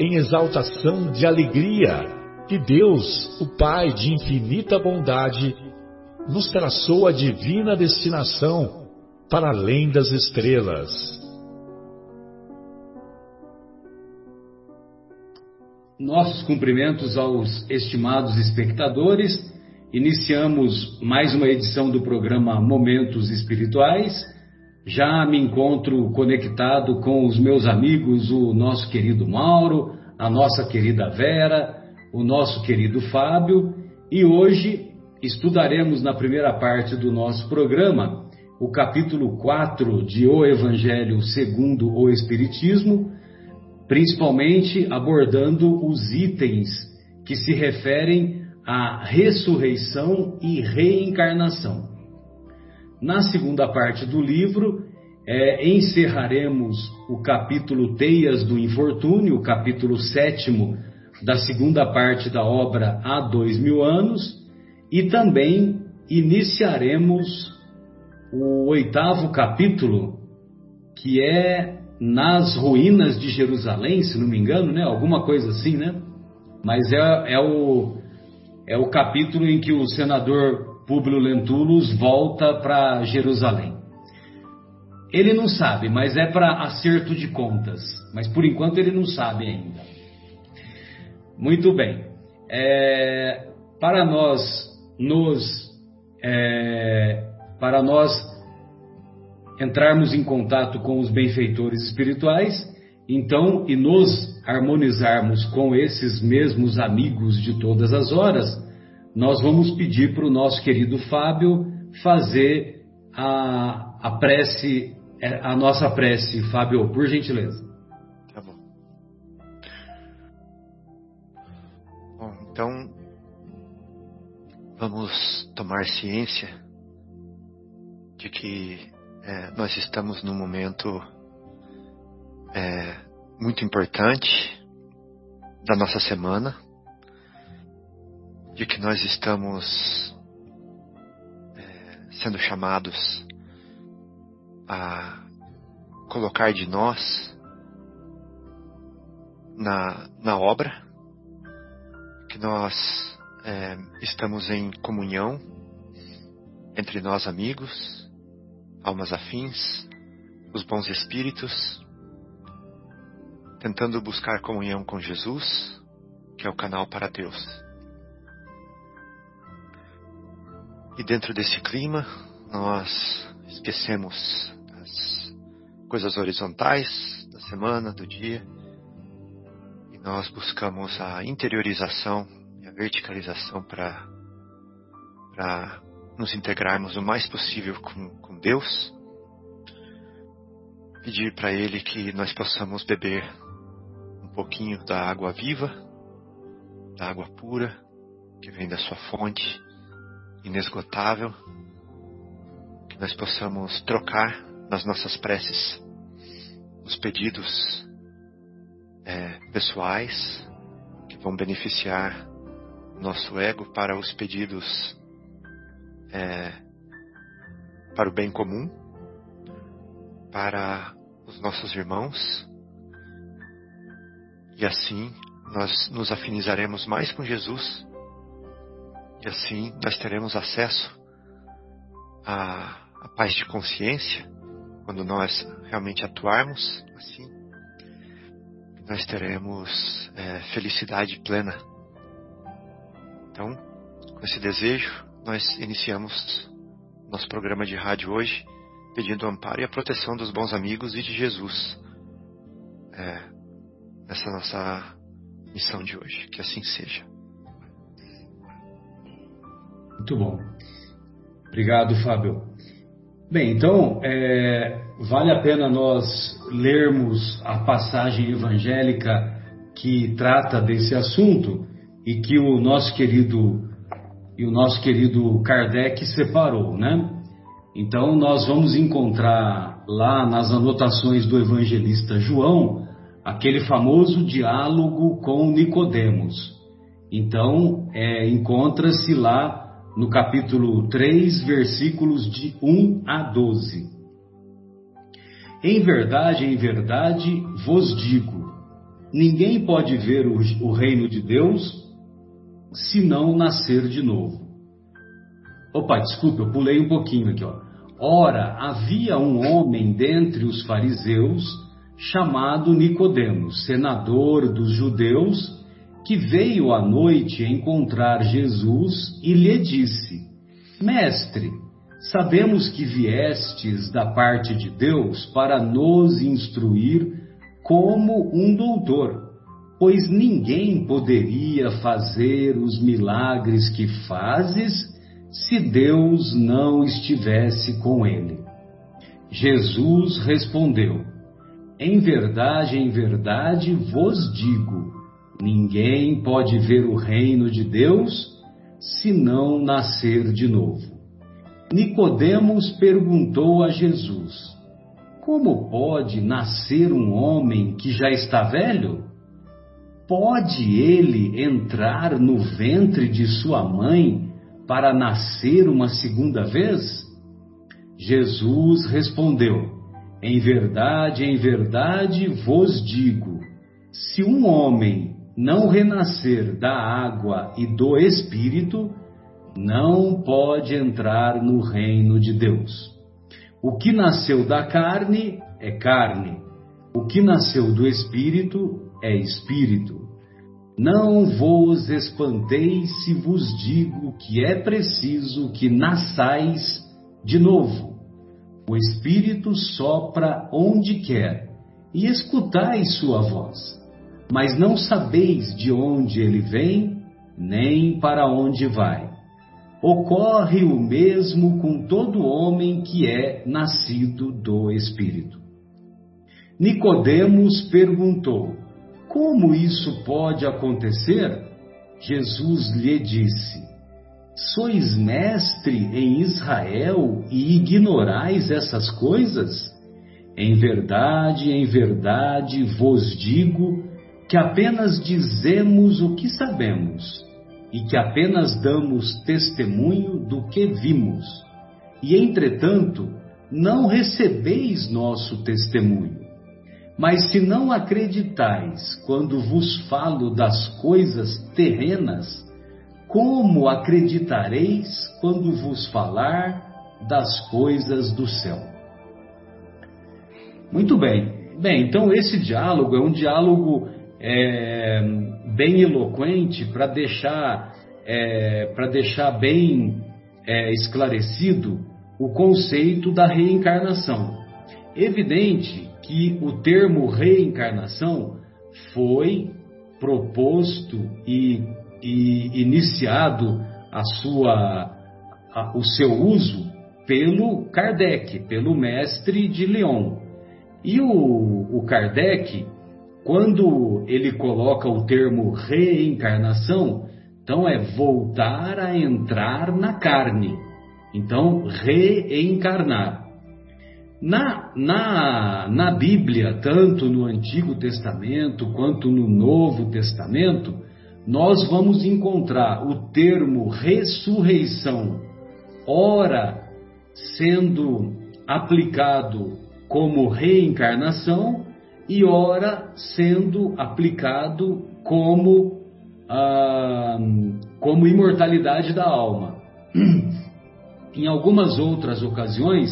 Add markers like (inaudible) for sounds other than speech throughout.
em exaltação de alegria que Deus, o Pai de infinita bondade, nos traçou a divina destinação para além das estrelas. Nossos cumprimentos aos estimados espectadores. Iniciamos mais uma edição do programa Momentos Espirituais. Já me encontro conectado com os meus amigos, o nosso querido Mauro, a nossa querida Vera, o nosso querido Fábio, e hoje estudaremos na primeira parte do nosso programa o capítulo 4 de O Evangelho segundo o Espiritismo, principalmente abordando os itens que se referem à ressurreição e reencarnação. Na segunda parte do livro, é, encerraremos o capítulo Teias do Infortúnio, o capítulo sétimo da segunda parte da obra Há Dois Mil Anos, e também iniciaremos o oitavo capítulo, que é Nas Ruínas de Jerusalém, se não me engano, né? Alguma coisa assim, né? Mas é, é, o, é o capítulo em que o senador Públio Lentulus volta para Jerusalém. Ele não sabe, mas é para acerto de contas. Mas por enquanto ele não sabe ainda. Muito bem. É, para nós nos é, para nós entrarmos em contato com os benfeitores espirituais, então e nos harmonizarmos com esses mesmos amigos de todas as horas, nós vamos pedir para o nosso querido Fábio fazer a, a prece, é, a nossa prece. Fábio, por gentileza. Tá bom. Bom, então vamos tomar ciência de que é, nós estamos num momento é, muito importante da nossa semana de que nós estamos é, sendo chamados a colocar de nós na, na obra, que nós é, estamos em comunhão entre nós amigos, almas afins, os bons espíritos, tentando buscar comunhão com Jesus, que é o canal para Deus. E dentro desse clima, nós esquecemos as coisas horizontais da semana, do dia, e nós buscamos a interiorização e a verticalização para nos integrarmos o mais possível com, com Deus. Pedir para Ele que nós possamos beber um pouquinho da água viva, da água pura, que vem da Sua fonte inesgotável, que nós possamos trocar nas nossas preces os pedidos é, pessoais que vão beneficiar nosso ego para os pedidos é, para o bem comum, para os nossos irmãos, e assim nós nos afinizaremos mais com Jesus e assim nós teremos acesso à, à paz de consciência, quando nós realmente atuarmos assim, nós teremos é, felicidade plena. Então, com esse desejo, nós iniciamos nosso programa de rádio hoje, pedindo o amparo e a proteção dos bons amigos e de Jesus é, nessa nossa missão de hoje. Que assim seja. Muito bom. Obrigado, Fábio. Bem, então, é, vale a pena nós lermos a passagem evangélica que trata desse assunto e que o nosso querido e o nosso querido Kardec separou, né? Então nós vamos encontrar lá nas anotações do evangelista João aquele famoso diálogo com Nicodemos. Então é, encontra-se lá no capítulo 3, versículos de 1 a 12. Em verdade, em verdade vos digo: ninguém pode ver o, o reino de Deus se não nascer de novo. Opa, desculpa, eu pulei um pouquinho aqui, ó. Ora, havia um homem dentre os fariseus chamado Nicodemos, senador dos judeus, que veio à noite encontrar Jesus e lhe disse: Mestre, sabemos que viestes da parte de Deus para nos instruir como um doutor, pois ninguém poderia fazer os milagres que fazes se Deus não estivesse com ele. Jesus respondeu: Em verdade, em verdade vos digo, Ninguém pode ver o reino de Deus se não nascer de novo. Nicodemos perguntou a Jesus: Como pode nascer um homem que já está velho? Pode ele entrar no ventre de sua mãe para nascer uma segunda vez? Jesus respondeu: Em verdade, em verdade vos digo: se um homem não renascer da água e do Espírito, não pode entrar no reino de Deus. O que nasceu da carne é carne, o que nasceu do Espírito é Espírito. Não vos espanteis se vos digo que é preciso que nasçais de novo. O Espírito sopra onde quer e escutais sua voz mas não sabeis de onde ele vem, nem para onde vai. Ocorre o mesmo com todo homem que é nascido do Espírito. Nicodemos perguntou: Como isso pode acontecer? Jesus lhe disse: Sois mestre em Israel e ignorais essas coisas? Em verdade, em verdade vos digo que apenas dizemos o que sabemos e que apenas damos testemunho do que vimos, e entretanto não recebeis nosso testemunho. Mas se não acreditais quando vos falo das coisas terrenas, como acreditareis quando vos falar das coisas do céu? Muito bem. Bem, então esse diálogo é um diálogo é, bem eloquente para deixar, é, para deixar bem é, esclarecido o conceito da reencarnação. Evidente que o termo reencarnação foi proposto e, e iniciado a sua, a, o seu uso pelo Kardec, pelo mestre de Lyon. E o, o Kardec quando ele coloca o termo reencarnação, então é voltar a entrar na carne. Então, reencarnar. Na, na, na Bíblia, tanto no Antigo Testamento quanto no Novo Testamento, nós vamos encontrar o termo ressurreição, ora sendo aplicado como reencarnação, e ora sendo aplicado como, ah, como imortalidade da alma. (clears throat) em algumas outras ocasiões,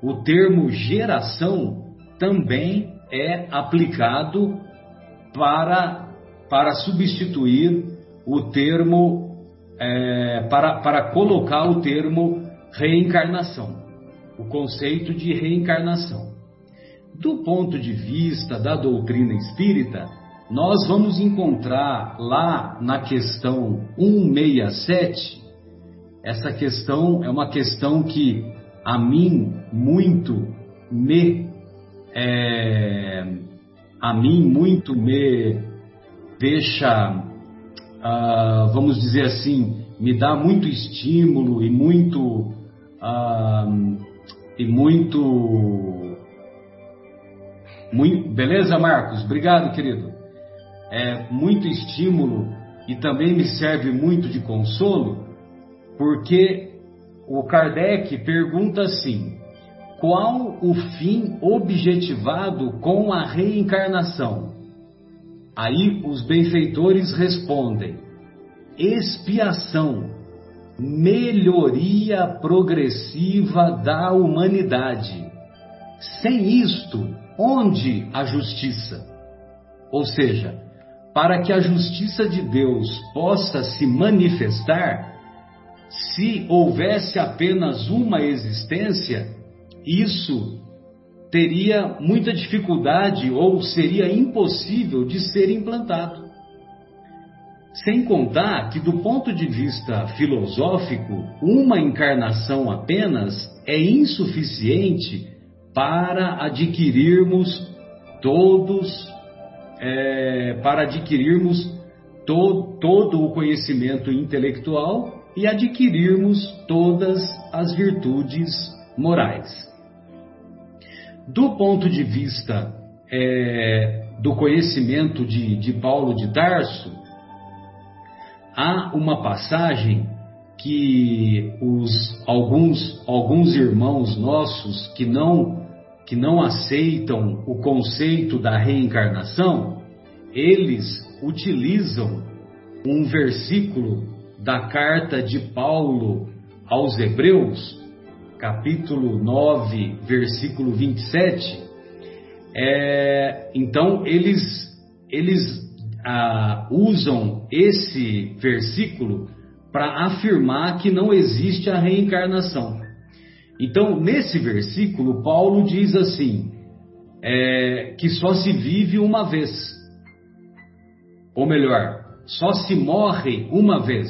o termo geração também é aplicado para, para substituir o termo é, para, para colocar o termo reencarnação, o conceito de reencarnação. Do ponto de vista da doutrina espírita, nós vamos encontrar lá na questão 167, essa questão é uma questão que a mim muito me é, a mim muito me deixa, uh, vamos dizer assim, me dá muito estímulo e muito uh, e muito, muito, beleza, Marcos? Obrigado, querido. É muito estímulo e também me serve muito de consolo, porque o Kardec pergunta assim: qual o fim objetivado com a reencarnação? Aí os benfeitores respondem: expiação, melhoria progressiva da humanidade. Sem isto, onde a justiça? Ou seja, para que a justiça de Deus possa se manifestar, se houvesse apenas uma existência, isso teria muita dificuldade ou seria impossível de ser implantado. Sem contar que, do ponto de vista filosófico, uma encarnação apenas é insuficiente para adquirirmos todos, é, para adquirirmos to, todo o conhecimento intelectual e adquirirmos todas as virtudes morais. Do ponto de vista é, do conhecimento de, de Paulo de Tarso, há uma passagem que os alguns alguns irmãos nossos que não que não aceitam o conceito da reencarnação, eles utilizam um versículo da carta de Paulo aos Hebreus capítulo 9, versículo 27, é, então eles, eles ah, usam esse versículo para afirmar que não existe a reencarnação. Então, nesse versículo, Paulo diz assim: é, que só se vive uma vez. Ou melhor, só se morre uma vez.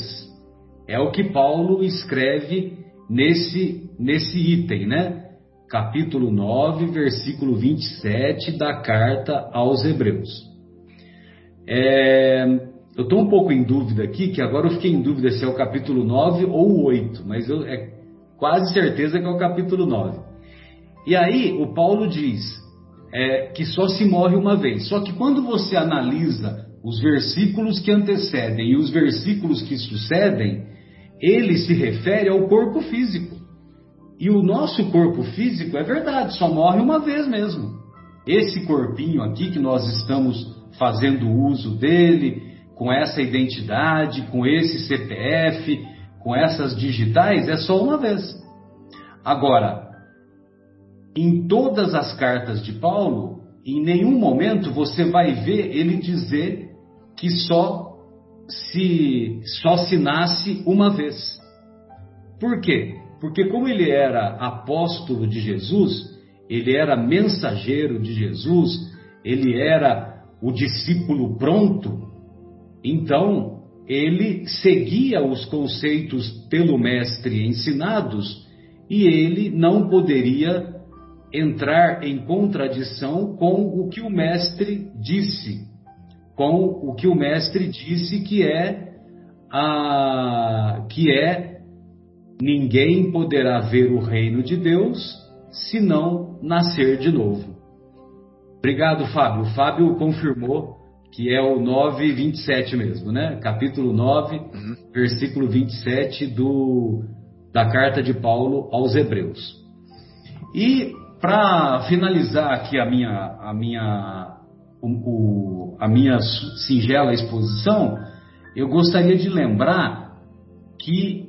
É o que Paulo escreve nesse, nesse item, né? Capítulo 9, versículo 27 da carta aos Hebreus. É, eu estou um pouco em dúvida aqui, que agora eu fiquei em dúvida se é o capítulo 9 ou o 8, mas eu, é quase certeza que é o capítulo 9. E aí o Paulo diz é, que só se morre uma vez. Só que quando você analisa os versículos que antecedem e os versículos que sucedem, ele se refere ao corpo físico. E o nosso corpo físico é verdade, só morre uma vez mesmo. Esse corpinho aqui que nós estamos fazendo uso dele, com essa identidade, com esse CPF, com essas digitais, é só uma vez. Agora, em todas as cartas de Paulo, em nenhum momento você vai ver ele dizer que só se só se nasce uma vez. Por quê? Porque como ele era apóstolo de Jesus, ele era mensageiro de Jesus, ele era o discípulo pronto, então ele seguia os conceitos pelo mestre ensinados e ele não poderia entrar em contradição com o que o mestre disse com o que o mestre disse que é a que é ninguém poderá ver o reino de Deus se não nascer de novo. Obrigado, Fábio. Fábio confirmou que é o 9:27 mesmo, né? Capítulo 9, uhum. versículo 27 do da carta de Paulo aos Hebreus. E para finalizar aqui a minha a minha o, o, a minha singela exposição, eu gostaria de lembrar que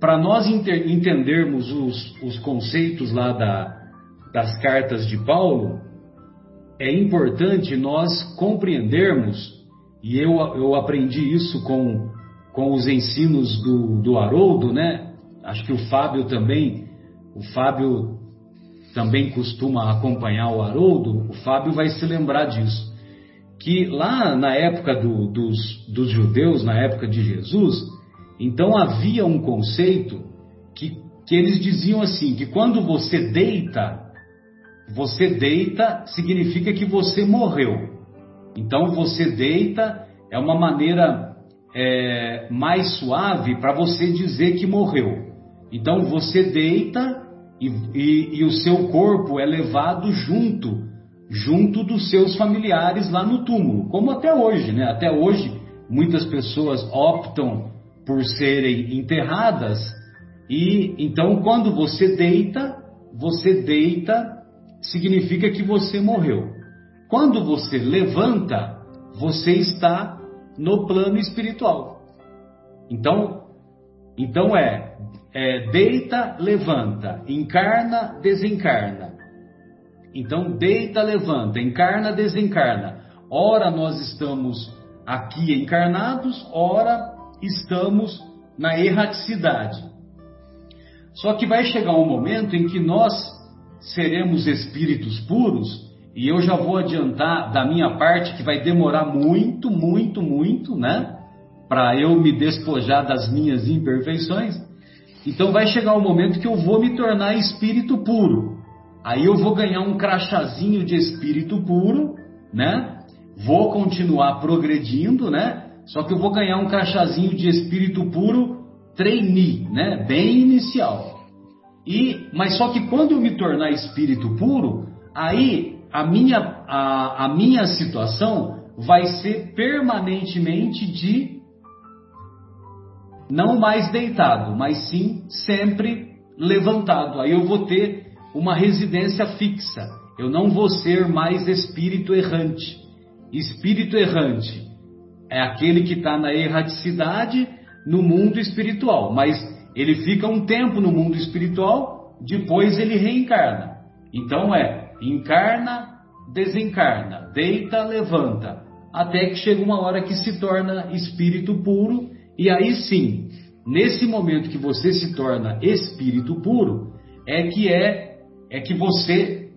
para nós entendermos os, os, conceitos lá da, das cartas de Paulo, é importante nós compreendermos, e eu, eu aprendi isso com com os ensinos do, do Haroldo, né? Acho que o Fábio também, o Fábio também costuma acompanhar o Haroldo, o Fábio vai se lembrar disso. Que lá na época do, dos, dos judeus, na época de Jesus, então havia um conceito que, que eles diziam assim: que quando você deita, você deita significa que você morreu. Então você deita é uma maneira é, mais suave para você dizer que morreu. Então você deita e, e, e, o seu corpo é levado junto, junto dos seus familiares lá no túmulo, como até hoje, né? Até hoje muitas pessoas optam por serem enterradas e então quando você deita, você deita significa que você morreu. Quando você levanta, você está no plano espiritual. Então, então é, é deita, levanta, encarna, desencarna. Então deita, levanta, encarna, desencarna. Ora nós estamos aqui encarnados, ora estamos na erraticidade. Só que vai chegar um momento em que nós seremos espíritos puros, e eu já vou adiantar da minha parte que vai demorar muito, muito, muito, né? Para eu me despojar das minhas imperfeições. Então vai chegar o um momento que eu vou me tornar espírito puro. Aí eu vou ganhar um crachazinho de espírito puro, né? Vou continuar progredindo, né? Só que eu vou ganhar um crachazinho de espírito puro trainee, né? Bem inicial. E, mas só que quando eu me tornar espírito puro, aí a minha, a, a minha situação vai ser permanentemente de não mais deitado, mas sim sempre levantado. Aí eu vou ter uma residência fixa. Eu não vou ser mais espírito errante. Espírito errante é aquele que está na erraticidade no mundo espiritual, mas ele fica um tempo no mundo espiritual, depois ele reencarna. Então é encarna, desencarna, deita, levanta, até que chega uma hora que se torna espírito puro, e aí sim, nesse momento que você se torna espírito puro, é que é é que você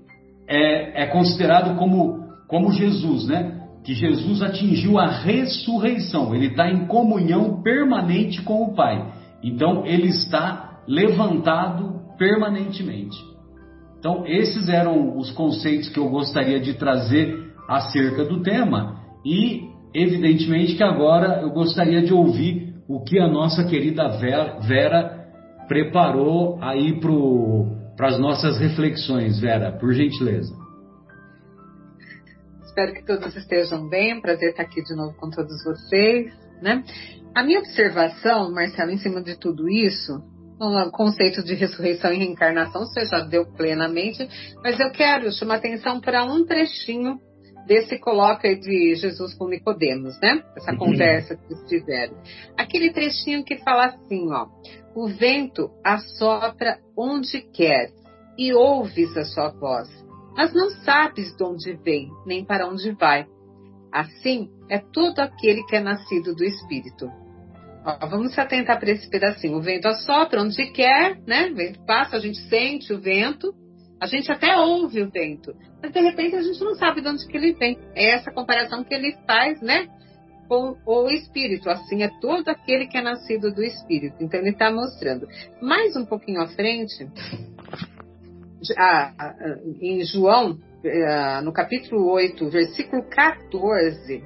é, é considerado como como Jesus, né? Que Jesus atingiu a ressurreição, ele está em comunhão permanente com o Pai. Então ele está levantado permanentemente. Então esses eram os conceitos que eu gostaria de trazer acerca do tema e evidentemente que agora eu gostaria de ouvir o que a nossa querida Vera, preparou aí para as nossas reflexões, Vera, por gentileza. Espero que todos estejam bem. Prazer estar aqui de novo com todos vocês, né? A minha observação, Marcelo, em cima de tudo isso, o conceito de ressurreição e reencarnação você já deu plenamente, mas eu quero chamar atenção para um trechinho desse colóquio de Jesus com Nicodemos, né? Essa uhum. conversa que eles tiveram. Aquele trechinho que fala assim, ó: O vento assopra onde quer e ouves a sua voz, mas não sabes de onde vem nem para onde vai. Assim é todo aquele que é nascido do Espírito. Ó, vamos se atentar para esse pedacinho. O vento assopra onde quer, né? O vento passa, a gente sente o vento, a gente até ouve o vento, mas de repente a gente não sabe de onde que ele vem. É essa comparação que ele faz, né? Com o Espírito. Assim é todo aquele que é nascido do Espírito. Então ele está mostrando. Mais um pouquinho à frente, em João, eh, no capítulo 8, versículo 14,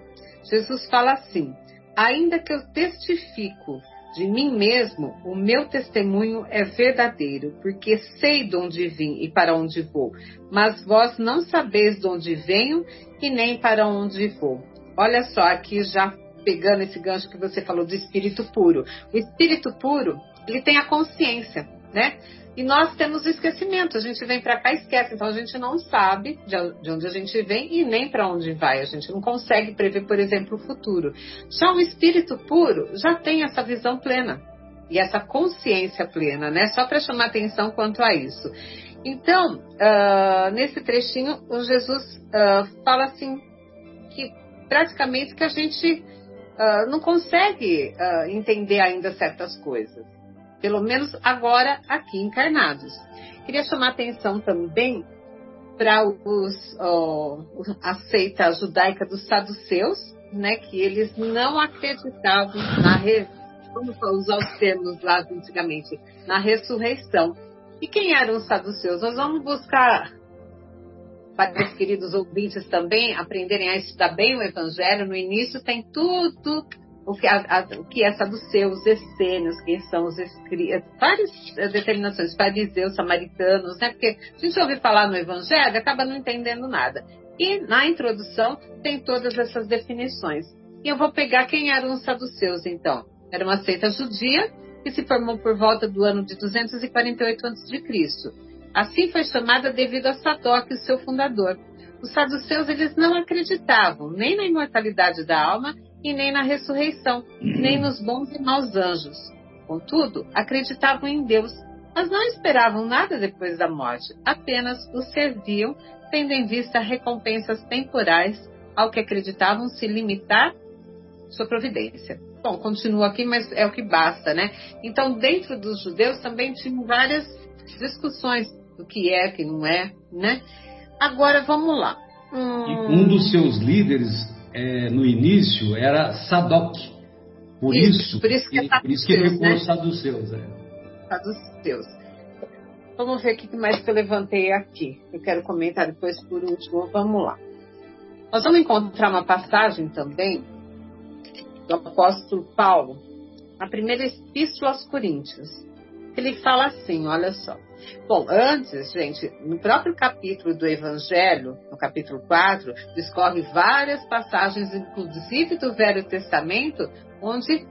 Jesus fala assim ainda que eu testifico de mim mesmo, o meu testemunho é verdadeiro, porque sei de onde vim e para onde vou, mas vós não sabeis de onde venho e nem para onde vou. Olha só, aqui já pegando esse gancho que você falou do espírito puro. O espírito puro, ele tem a consciência, né? E nós temos esquecimento, a gente vem para cá e esquece, então a gente não sabe de onde a gente vem e nem para onde vai. A gente não consegue prever, por exemplo, o futuro. Já o espírito puro já tem essa visão plena e essa consciência plena, né? Só para chamar atenção quanto a isso. Então, uh, nesse trechinho, o Jesus uh, fala assim que praticamente que a gente uh, não consegue entender ainda certas coisas. Pelo menos agora aqui encarnados. Queria chamar atenção também para os uh, a seita judaica dos saduceus, né, que eles não acreditavam na re... vamos usar os termos lá antigamente, na ressurreição. E quem eram os saduceus? Nós vamos buscar para os queridos ouvintes também aprenderem a estudar bem o Evangelho. No início tem tudo o que, a, a, o que é saduceu, os essênios, quem são os escritos, várias determinações, fariseus, samaritanos, né? Porque a gente ouve falar no Evangelho acaba não entendendo nada. E na introdução tem todas essas definições. E eu vou pegar quem eram os saduceus, então. Era uma seita judia que se formou por volta do ano de 248 a.C. Assim foi chamada devido a Sadoc, seu fundador. Os saduceus eles não acreditavam nem na imortalidade da alma e nem na ressurreição, nem nos bons e maus anjos. Contudo, acreditavam em Deus, mas não esperavam nada depois da morte, apenas o serviam, tendo em vista recompensas temporais ao que acreditavam se limitar sua providência. Bom, continua aqui, mas é o que basta, né? Então, dentro dos judeus também tinham várias discussões do que é, que não é, né? Agora vamos lá. Hum... Um dos seus líderes é, no início era Sadoc. Por isso, isso, por isso que, é por isso que ficou né? Saduceus. É. Saduceus. Vamos ver o que mais que eu levantei aqui. Eu quero comentar depois por último. Vamos lá. Nós vamos encontrar uma passagem também do apóstolo Paulo, na primeira epístola aos Coríntios. Ele fala assim, olha só. Bom, antes, gente, no próprio capítulo do Evangelho, no capítulo 4, discorre várias passagens, inclusive do Velho Testamento, onde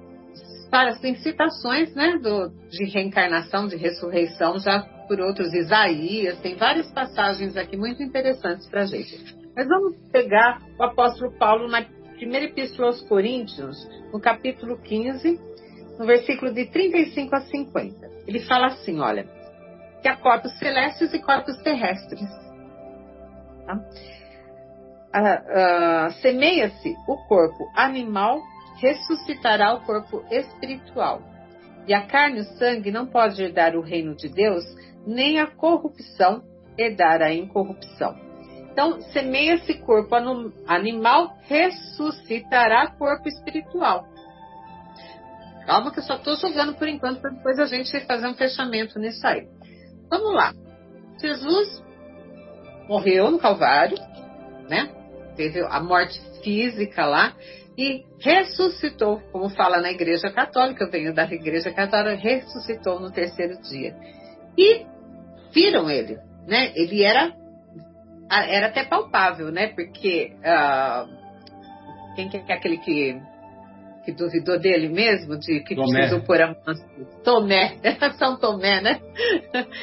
tem citações né, do, de reencarnação, de ressurreição, já por outros, Isaías, tem várias passagens aqui muito interessantes para a gente. Mas vamos pegar o apóstolo Paulo na primeira epístola aos Coríntios, no capítulo 15, no versículo de 35 a 50. Ele fala assim: olha, que há corpos celestes e corpos terrestres. Tá? Ah, ah, Semeia-se o corpo animal, ressuscitará o corpo espiritual. E a carne e o sangue não pode herdar o reino de Deus, nem a corrupção herdar a incorrupção. Então, semeia-se corpo animal, ressuscitará corpo espiritual. Calma que eu só estou jogando por enquanto, para depois a gente fazer um fechamento nisso aí. Vamos lá. Jesus morreu no Calvário, né? Teve a morte física lá e ressuscitou, como fala na Igreja Católica, eu venho da Igreja Católica, ressuscitou no terceiro dia. E viram ele, né? Ele era era até palpável, né? Porque uh, quem que é aquele que que duvidou dele mesmo, de que Tomé. precisou pôr a mão Tomé, (laughs) São Tomé, né?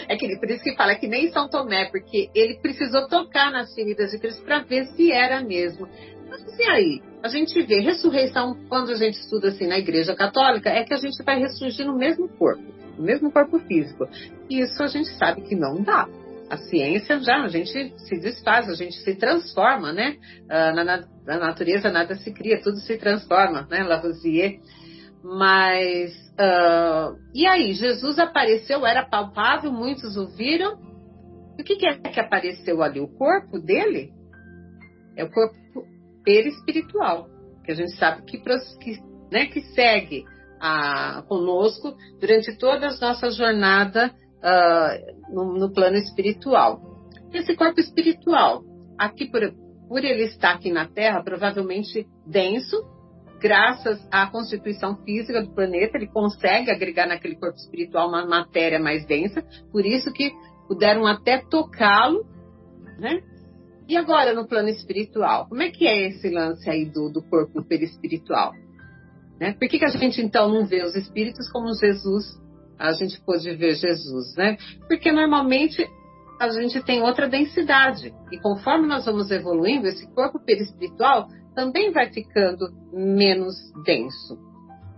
É que, por isso que fala que nem São Tomé, porque ele precisou tocar nas feridas de Cristo para ver se era mesmo. Mas e aí? A gente vê ressurreição, quando a gente estuda assim na Igreja Católica, é que a gente vai ressurgir no mesmo corpo, no mesmo corpo físico. E isso a gente sabe que não dá a ciência já a gente se desfaz, a gente se transforma, né? Uh, na, na, natureza nada se cria, tudo se transforma, né? Lavoisier. Mas uh, e aí, Jesus apareceu, era palpável, muitos o viram. O que, que é que apareceu ali? O corpo dele é o corpo perispiritual, que a gente sabe que, que, né, que segue a, conosco durante toda a nossa jornada uh, no, no, plano espiritual. Esse corpo espiritual, aqui por, por ele estar aqui na Terra, provavelmente denso, graças à constituição física do planeta, ele consegue agregar naquele corpo espiritual uma matéria mais densa, por isso que puderam até tocá-lo, né? E agora no plano espiritual, como é que é esse lance aí do, do corpo perispiritual? Né? Por que, que a gente então não vê os espíritos como Jesus a gente pôde ver Jesus, né? Porque normalmente a gente tem outra densidade e conforme nós vamos evoluindo, esse corpo perispiritual também vai ficando menos denso.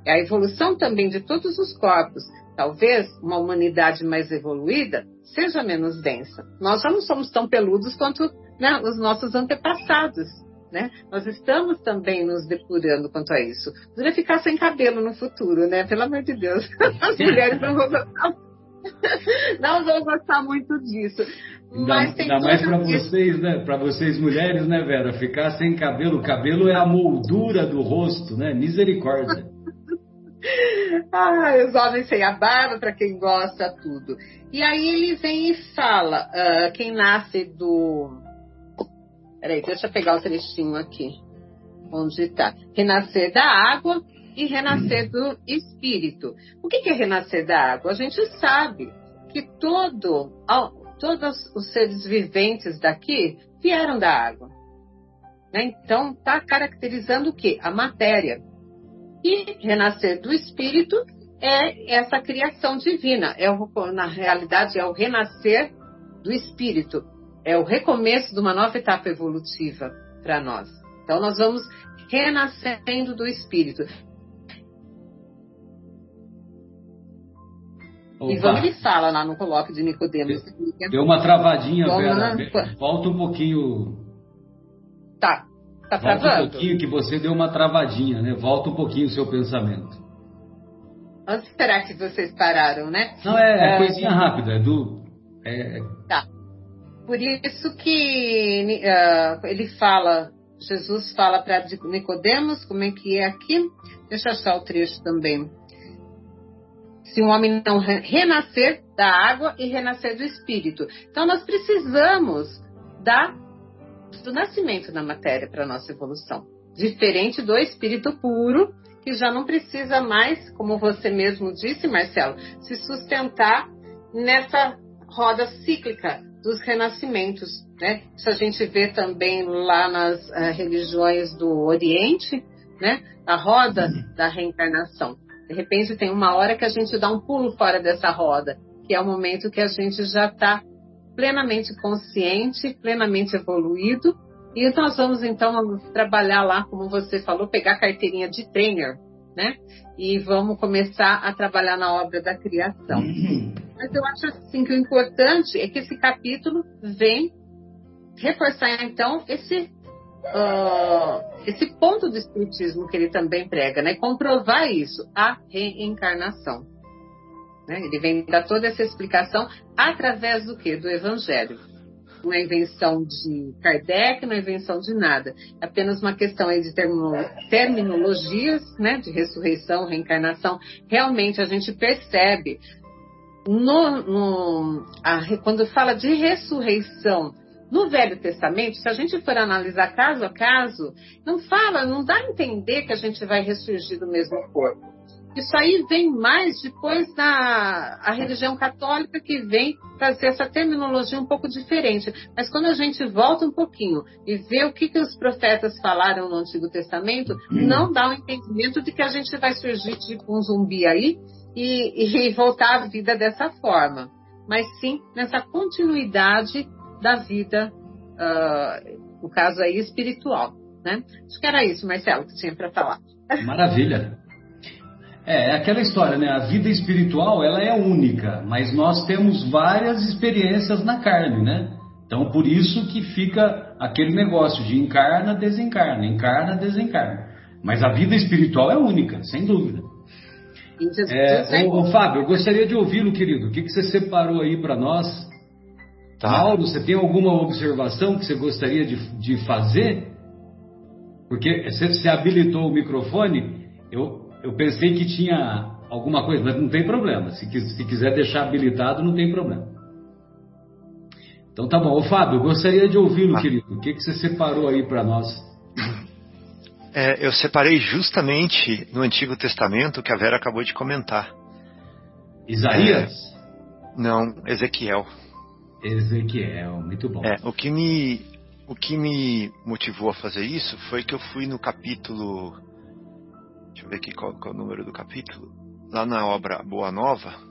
É a evolução também de todos os corpos. Talvez uma humanidade mais evoluída seja menos densa. Nós já não somos tão peludos quanto né, os nossos antepassados. né? Nós estamos também nos depurando quanto a isso. Poderia ficar sem cabelo no futuro, né? Pelo amor de Deus. (laughs) As mulheres não vão (laughs) não vão gostar muito disso. Ainda, ainda mais para vocês, né? Para vocês mulheres, né, Vera? Ficar sem cabelo. O cabelo é a moldura do rosto, né? Misericórdia. (laughs) ah, os homens sem a barba, para quem gosta, tudo. E aí ele vem e fala: uh, quem nasce do. Peraí, deixa eu pegar o trechinho aqui. Onde está? Renascer da água e renascer do espírito. O que é renascer da água? A gente sabe que todo, todos os seres viventes daqui vieram da água. Né? Então, está caracterizando o que? A matéria. E renascer do espírito é essa criação divina. É o, na realidade, é o renascer do espírito. É o recomeço de uma nova etapa evolutiva para nós. Então, nós vamos renascendo do espírito. Opa. E vamos ele fala lá no colóquio de Nicodemos. Deu uma travadinha, Vera. Volta um pouquinho. Tá. Tá Volta travando? um pouquinho que você deu uma travadinha, né? Volta um pouquinho o seu pensamento. Onde será que vocês pararam, né? Não, é, é coisinha rápida, é do. É... Tá. Por isso que uh, ele fala, Jesus fala para Nicodemos, como é que é aqui? Deixa eu achar o trecho também se um homem não renascer da água e renascer do espírito. Então nós precisamos da, do nascimento da matéria para a nossa evolução. Diferente do espírito puro, que já não precisa mais, como você mesmo disse, Marcelo, se sustentar nessa roda cíclica dos renascimentos. Né? Isso a gente vê também lá nas uh, religiões do Oriente, né? a roda da reencarnação. De repente tem uma hora que a gente dá um pulo fora dessa roda, que é o momento que a gente já está plenamente consciente, plenamente evoluído. E nós vamos então trabalhar lá, como você falou, pegar a carteirinha de trainer, né? E vamos começar a trabalhar na obra da criação. Uhum. Mas eu acho assim que o importante é que esse capítulo vem reforçar então esse uh, esse ponto do espiritismo que ele também prega, né? Comprovar isso, a reencarnação. Né? Ele vem dar toda essa explicação através do que? Do Evangelho. Não é invenção de Kardec, não é invenção de nada. É apenas uma questão aí de terminologias, né? De ressurreição, reencarnação. Realmente a gente percebe no, no, a, quando fala de ressurreição no Velho Testamento, se a gente for analisar caso a caso, não fala, não dá a entender que a gente vai ressurgir do mesmo corpo. Isso aí vem mais depois da a religião católica que vem trazer essa terminologia um pouco diferente. Mas quando a gente volta um pouquinho e vê o que, que os profetas falaram no Antigo Testamento, não dá o um entendimento de que a gente vai surgir tipo um zumbi aí e, e voltar à vida dessa forma. Mas sim nessa continuidade da vida, uh, no caso aí, espiritual. Né? Acho que era isso, Marcelo, que tinha para falar. Maravilha. É, é aquela história, né? A vida espiritual, ela é única, mas nós temos várias experiências na carne, né? Então, por isso que fica aquele negócio de encarna, desencarna, encarna, desencarna. Mas a vida espiritual é única, sem dúvida. É, ô, ô, Fábio, eu gostaria de ouvi-lo, querido. O que, que você separou aí para nós Tá. Mauro, você tem alguma observação que você gostaria de, de fazer? Porque você, você habilitou o microfone, eu, eu pensei que tinha alguma coisa, mas não tem problema. Se, se quiser deixar habilitado, não tem problema. Então tá bom. Ô Fábio, gostaria de ouvi-lo, ah. querido. O que, que você separou aí para nós? É, eu separei justamente no Antigo Testamento que a Vera acabou de comentar. Isaías? É, não, Ezequiel. Ezequiel, muito bom. É, o que me o que me motivou a fazer isso foi que eu fui no capítulo deixa eu ver aqui qual, qual é o número do capítulo lá na obra Boa Nova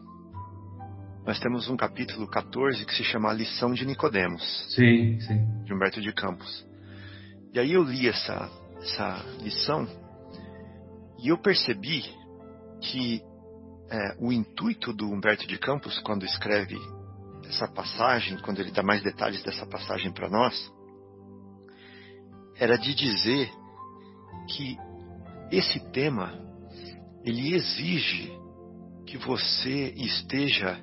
nós temos um capítulo 14 que se chama A Lição de Nicodemos. Sim, sim. De Humberto de Campos. E aí eu li essa, essa lição e eu percebi que é, o intuito do Humberto de Campos, quando escreve essa passagem, quando ele dá mais detalhes dessa passagem para nós, era de dizer que esse tema ele exige que você esteja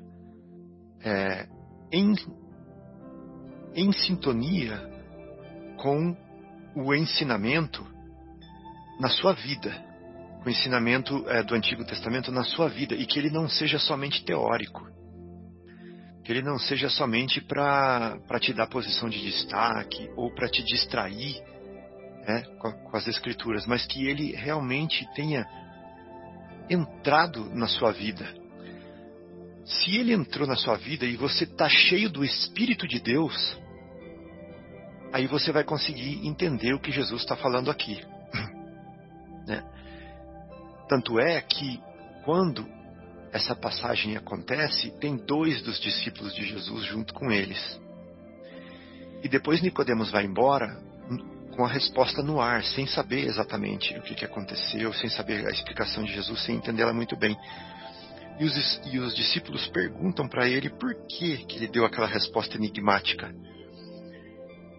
é, em, em sintonia com o ensinamento na sua vida, o ensinamento é, do Antigo Testamento na sua vida, e que ele não seja somente teórico, que ele não seja somente para te dar posição de destaque ou para te distrair né, com, com as Escrituras, mas que ele realmente tenha entrado na sua vida. Se ele entrou na sua vida e você está cheio do Espírito de Deus, aí você vai conseguir entender o que Jesus está falando aqui. (clears throat) Né? Tanto é que quando essa passagem acontece, tem dois dos discípulos de Jesus junto com eles. E depois Nicodemos vai embora com a resposta no ar, sem saber exatamente o que, que aconteceu, sem saber a explicação de Jesus, sem entendê-la muito bem. E os, e os discípulos perguntam para ele por que, que ele deu aquela resposta enigmática.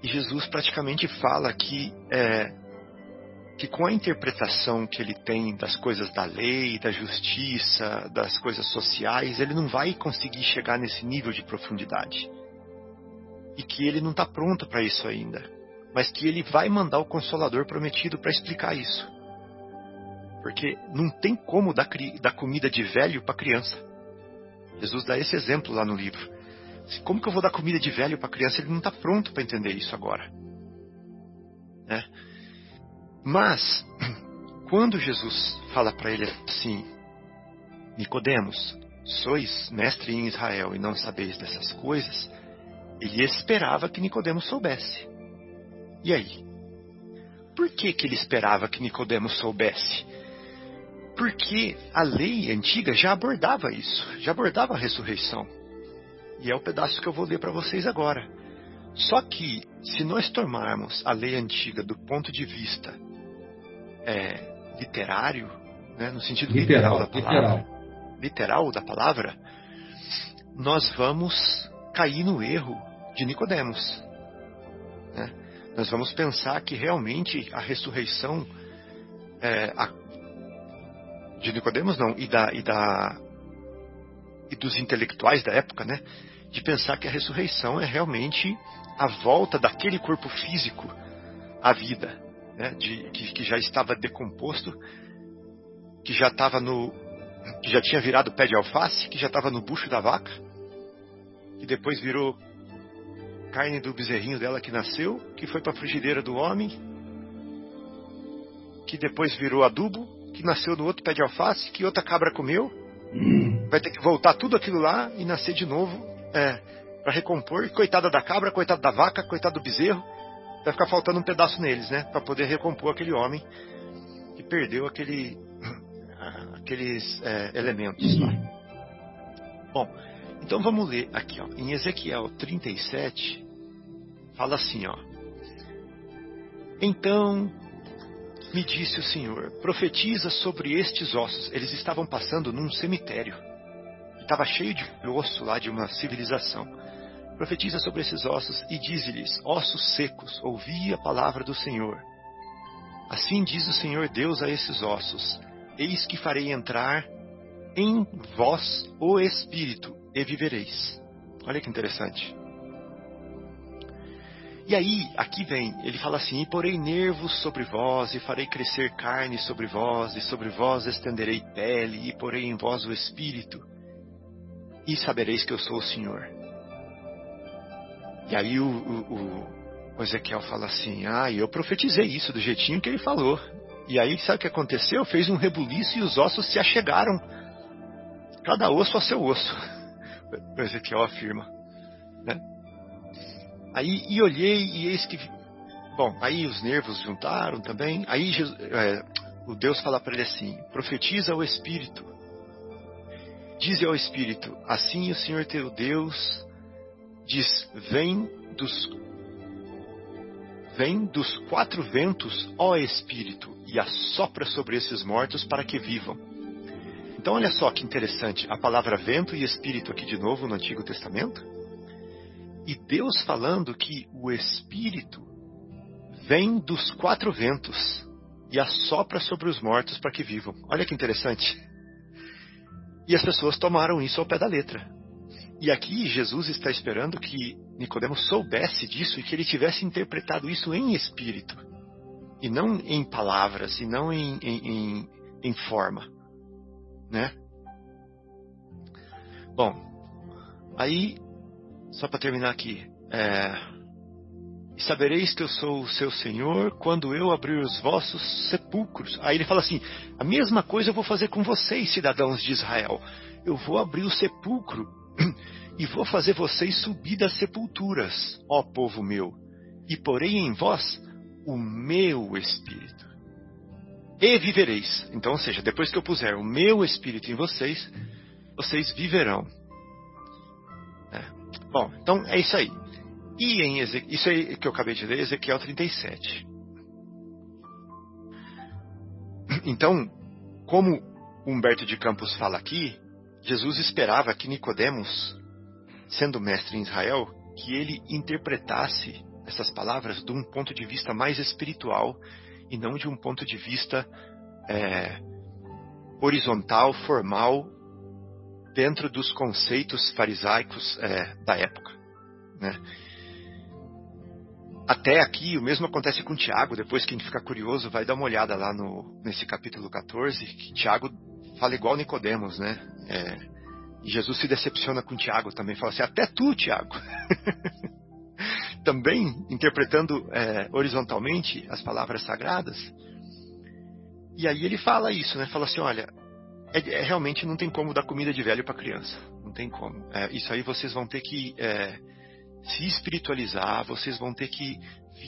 E Jesus praticamente fala que, é, que com a interpretação que ele tem das coisas da lei, da justiça, das coisas sociais, ele não vai conseguir chegar nesse nível de profundidade. E que ele não está pronto para isso ainda mas que ele vai mandar o consolador prometido para explicar isso. Porque não tem como dar, dar comida de velho para criança. Jesus dá esse exemplo lá no livro. Como que eu vou dar comida de velho para criança? Ele não está pronto para entender isso agora. Né? Mas, (clears throat) quando Jesus fala para ele assim, Nicodemos, sois mestre em Israel e não sabeis dessas coisas, ele esperava que Nicodemos soubesse. E aí? Por que, que ele esperava que Nicodemos soubesse? Porque a lei antiga já abordava isso, já abordava a ressurreição. E é o pedaço que eu vou ler para vocês agora. Só que, se nós tomarmos a lei antiga do ponto de vista é, literário, né, no sentido literal, literal da palavra, literal. literal da palavra, nós vamos cair no erro de Nicodemos. Né? nós vamos pensar que realmente a ressurreição é, a, de Nicodemos não e da, e da e dos intelectuais da época, né? De pensar que a ressurreição é realmente a volta daquele corpo físico à vida, né? De, que, que já estava decomposto, que já estava no que já tinha virado pé de alface, que já estava no bucho da vaca, que depois virou carne do bezerrinho dela que nasceu, que foi para a frigideira do homem, que depois virou adubo, que nasceu no outro pé de alface, que outra cabra comeu. Vai ter que voltar tudo aquilo lá e nascer de novo é, para recompor. Coitada da cabra, coitada da vaca, coitado do bezerro. Vai ficar faltando um pedaço neles, né? Para poder recompor aquele homem que perdeu aquele, (clears throat) aqueles é, elementos lá. Bom, então vamos ler aqui, ó, em Ezequiel 37, fala assim, ó. Então me disse o Senhor: profetiza sobre estes ossos. Eles estavam passando num cemitério. Estava cheio de osso lá de uma civilização. Profetiza sobre esses ossos e diz-lhes: ossos secos, ouvi a palavra do Senhor. Assim diz o Senhor Deus a esses ossos: Eis que farei entrar em vós o Espírito e vivereis. Olha que interessante. E aí, aqui vem, ele fala assim: E porei nervos sobre vós, e farei crescer carne sobre vós, e sobre vós estenderei pele, e porei em vós o espírito, e sabereis que eu sou o Senhor. E aí o, o, o Ezequiel fala assim: Ah, eu profetizei isso do jeitinho que ele falou. E aí, sabe o que aconteceu? Fez um rebuliço e os ossos se achegaram. Cada osso a seu osso. (laughs) O Ezequiel afirma. Né? Aí e olhei e eis que. Bom, aí os nervos juntaram também. Aí Jesus, é, o Deus fala para ele assim: profetiza ao Espírito. Dize ao Espírito: assim o Senhor teu Deus diz: vem dos vem dos quatro ventos, ó Espírito, e assopra sobre esses mortos para que vivam. Então, olha só que interessante, a palavra vento e espírito aqui de novo no Antigo Testamento. E Deus falando que o Espírito vem dos quatro ventos e assopra sobre os mortos para que vivam. Olha que interessante. E as pessoas tomaram isso ao pé da letra. E aqui Jesus está esperando que Nicodemos soubesse disso e que ele tivesse interpretado isso em espírito, e não em palavras, e não em, em, em, em forma, né? Bom, aí só para terminar aqui, é, sabereis que eu sou o seu Senhor quando eu abrir os vossos sepulcros. Aí ele fala assim: a mesma coisa eu vou fazer com vocês, cidadãos de Israel. Eu vou abrir o sepulcro (clears throat) e vou fazer vocês subir das sepulturas, ó povo meu, e porei em vós o meu espírito. E vivereis. Então, ou seja, depois que eu puser o meu espírito em vocês, vocês viverão. É. Bom, então é isso aí. E em Ezequiel, isso aí que eu acabei de ler, Ezequiel 37. Então, como Humberto de Campos fala aqui, Jesus esperava que Nicodemos, sendo mestre em Israel, que ele interpretasse essas palavras de um ponto de vista mais espiritual e não de um ponto de vista é, horizontal, formal, dentro dos conceitos farisaicos é, da época. Né? Até aqui, o mesmo acontece com Tiago. Depois, quem ficar curioso, vai dar uma olhada lá no, nesse capítulo 14, que Tiago fala igual Nicodemos, né? É, e Jesus se decepciona com Tiago também, fala assim, até tu, Tiago. (laughs) também interpretando é, horizontalmente as palavras sagradas. E aí ele fala isso, né? Fala assim, olha, é, é, realmente não tem como dar comida de velho para criança. Não tem como. É, isso aí vocês vão ter que é, se espiritualizar, vocês vão ter que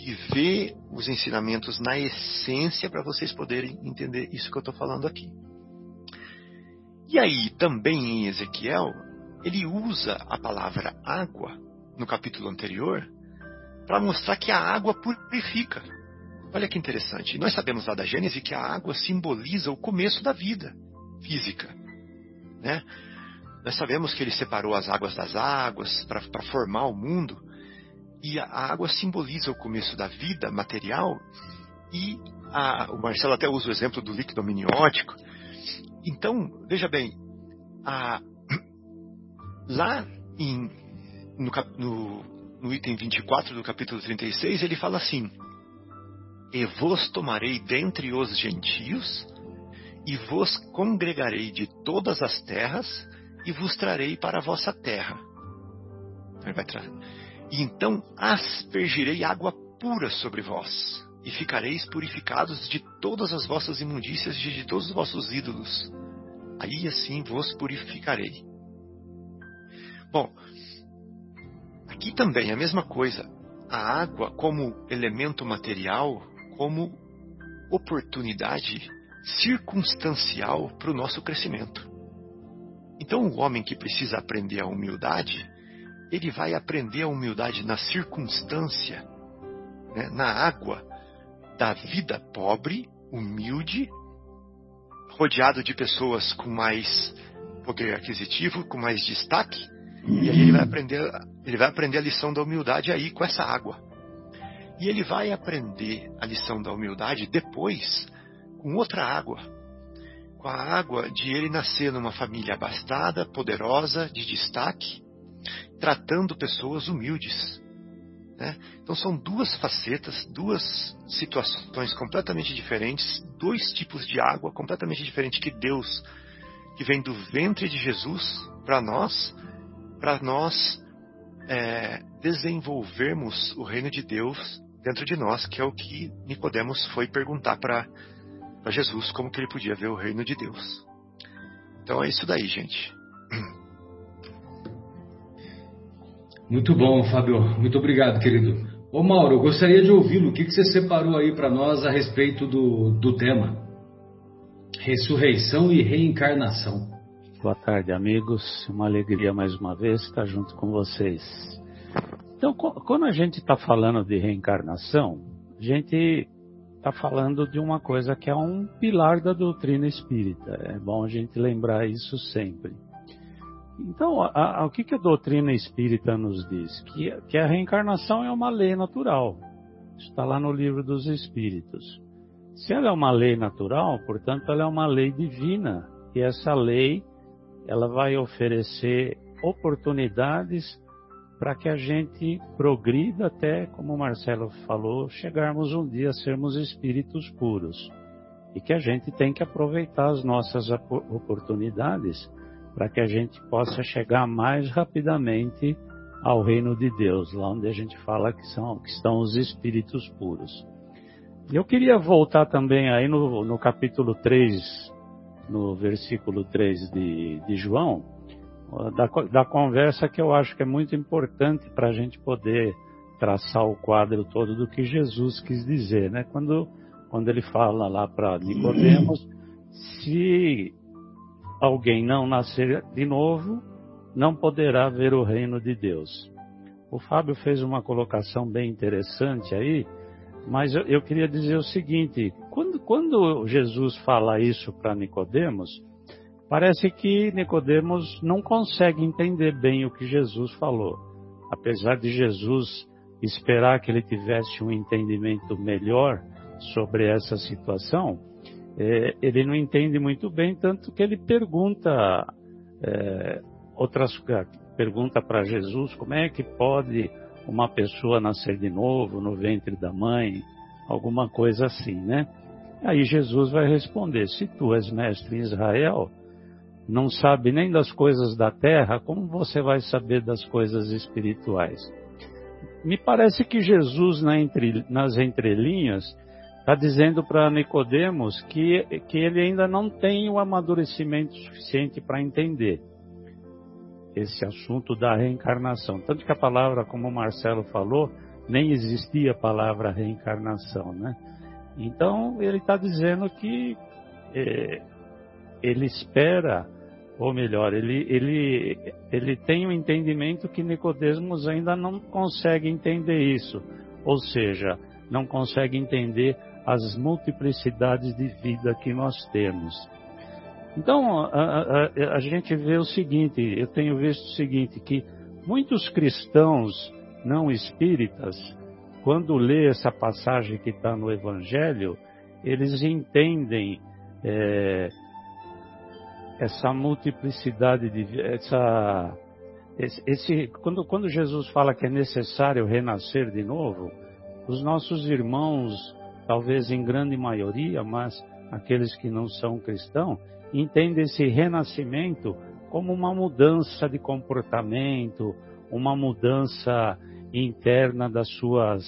viver os ensinamentos na essência para vocês poderem entender isso que eu estou falando aqui. E aí, também em Ezequiel, ele usa a palavra água, no capítulo anterior, para mostrar que a água purifica. Olha que interessante. Nós sabemos lá da Gênesis que a água simboliza o começo da vida física. Né? Nós sabemos que ele separou as águas das águas para formar o mundo, e a água simboliza o começo da vida material, e a, o Marcelo até usa o exemplo do líquido amniótico. Então, veja bem, a, (clears throat) lá em, no, no, no item 24 do capítulo 36, ele fala assim: E vos tomarei dentre os gentios, e vos congregarei de todas as terras, e vos trarei para a vossa terra. Ele vai trazer. E então aspergirei água pura sobre vós, e ficareis purificados de todas as vossas imundícias e de todos os vossos ídolos. Aí assim vos purificarei. Bom, aqui também a mesma coisa. A água como elemento material, como oportunidade circunstancial para o nosso crescimento. Então, o homem que precisa aprender a humildade, ele vai aprender a humildade na circunstância, né, na água da vida pobre, humilde, rodeado de pessoas com mais poder aquisitivo, com mais destaque, e aí ele vai aprender, ele vai aprender a lição da humildade aí com essa água. E ele vai aprender a lição da humildade depois com outra água, com a água de ele nascer numa família abastada, poderosa, de destaque, tratando pessoas humildes. Né? Então são duas facetas, duas situações completamente diferentes, dois tipos de água completamente diferentes que Deus, que vem do ventre de Jesus para nós, para nós é, desenvolvermos o reino de Deus dentro de nós, que é o que Nicodemos foi perguntar para Jesus como que ele podia ver o reino de Deus. Então é isso daí, gente. (clears throat) Muito bom, Fábio. Muito obrigado, querido. Ô Mauro, eu gostaria de ouvi-lo. O que, que você separou aí para nós a respeito do, do tema? Ressurreição e reencarnação. Boa tarde, amigos. Uma alegria mais uma vez estar junto com vocês. Então, quando a gente está falando de reencarnação, a gente está falando de uma coisa que é um pilar da doutrina espírita. É bom a gente lembrar isso sempre. Então, a, a, o que, que, a doutrina espírita nos diz? Que, que, a reencarnação é uma lei natural. Está lá no livro dos Espíritos. Se ela é uma lei natural, portanto, ela é uma lei divina. E essa lei, ela vai oferecer oportunidades para que a gente progrida até, como o Marcelo falou, chegarmos um dia a sermos espíritos puros. E que a gente tem que aproveitar as nossas oportunidades para que a gente possa chegar mais rapidamente ao reino de Deus, lá onde a gente fala que, são, que estão os espíritos puros. Eu queria voltar também aí no, no capítulo 3, no versículo 3 de, de João, da, da conversa que eu acho que é muito importante para a gente poder traçar o quadro todo do que Jesus quis dizer, né? Quando, quando ele fala lá para Nicodemos, (clears throat) se alguém não nascer de novo, não poderá ver o reino de Deus. O Fábio fez uma colocação bem interessante aí, mas eu, eu queria dizer o seguinte: quando, quando Jesus fala isso para Nicodemos, Parece que Nicodemos não consegue entender bem o que Jesus falou. Apesar de Jesus esperar que ele tivesse um entendimento melhor sobre essa situação, é, ele não entende muito bem, tanto que ele pergunta é, outras pergunta para Jesus como é que pode uma pessoa nascer de novo no ventre da mãe, alguma coisa assim, né? Aí Jesus vai responder: se tu és mestre em Israel, não sabe nem das coisas da terra, como você vai saber das coisas espirituais? Me parece que Jesus, na entre, nas entrelinhas, está dizendo para Nicodemos que, que ele ainda não tem o amadurecimento suficiente para entender esse assunto da reencarnação. Tanto que a palavra, como o Marcelo falou, nem existia a palavra reencarnação, né? Então ele está dizendo que é, ele espera ou melhor, ele, ele, ele tem o um entendimento que Nicodemos ainda não consegue entender isso, ou seja, não consegue entender as multiplicidades de vida que nós temos. Então, a, a, a gente vê o seguinte, eu tenho visto o seguinte, que muitos cristãos não espíritas, quando lê essa passagem que está no Evangelho, eles entendem é, essa multiplicidade de essa esse, esse, quando, quando Jesus fala que é necessário renascer de novo, os nossos irmãos, talvez em grande maioria, mas aqueles que não são cristãos, entendem esse renascimento como uma mudança de comportamento, uma mudança interna das suas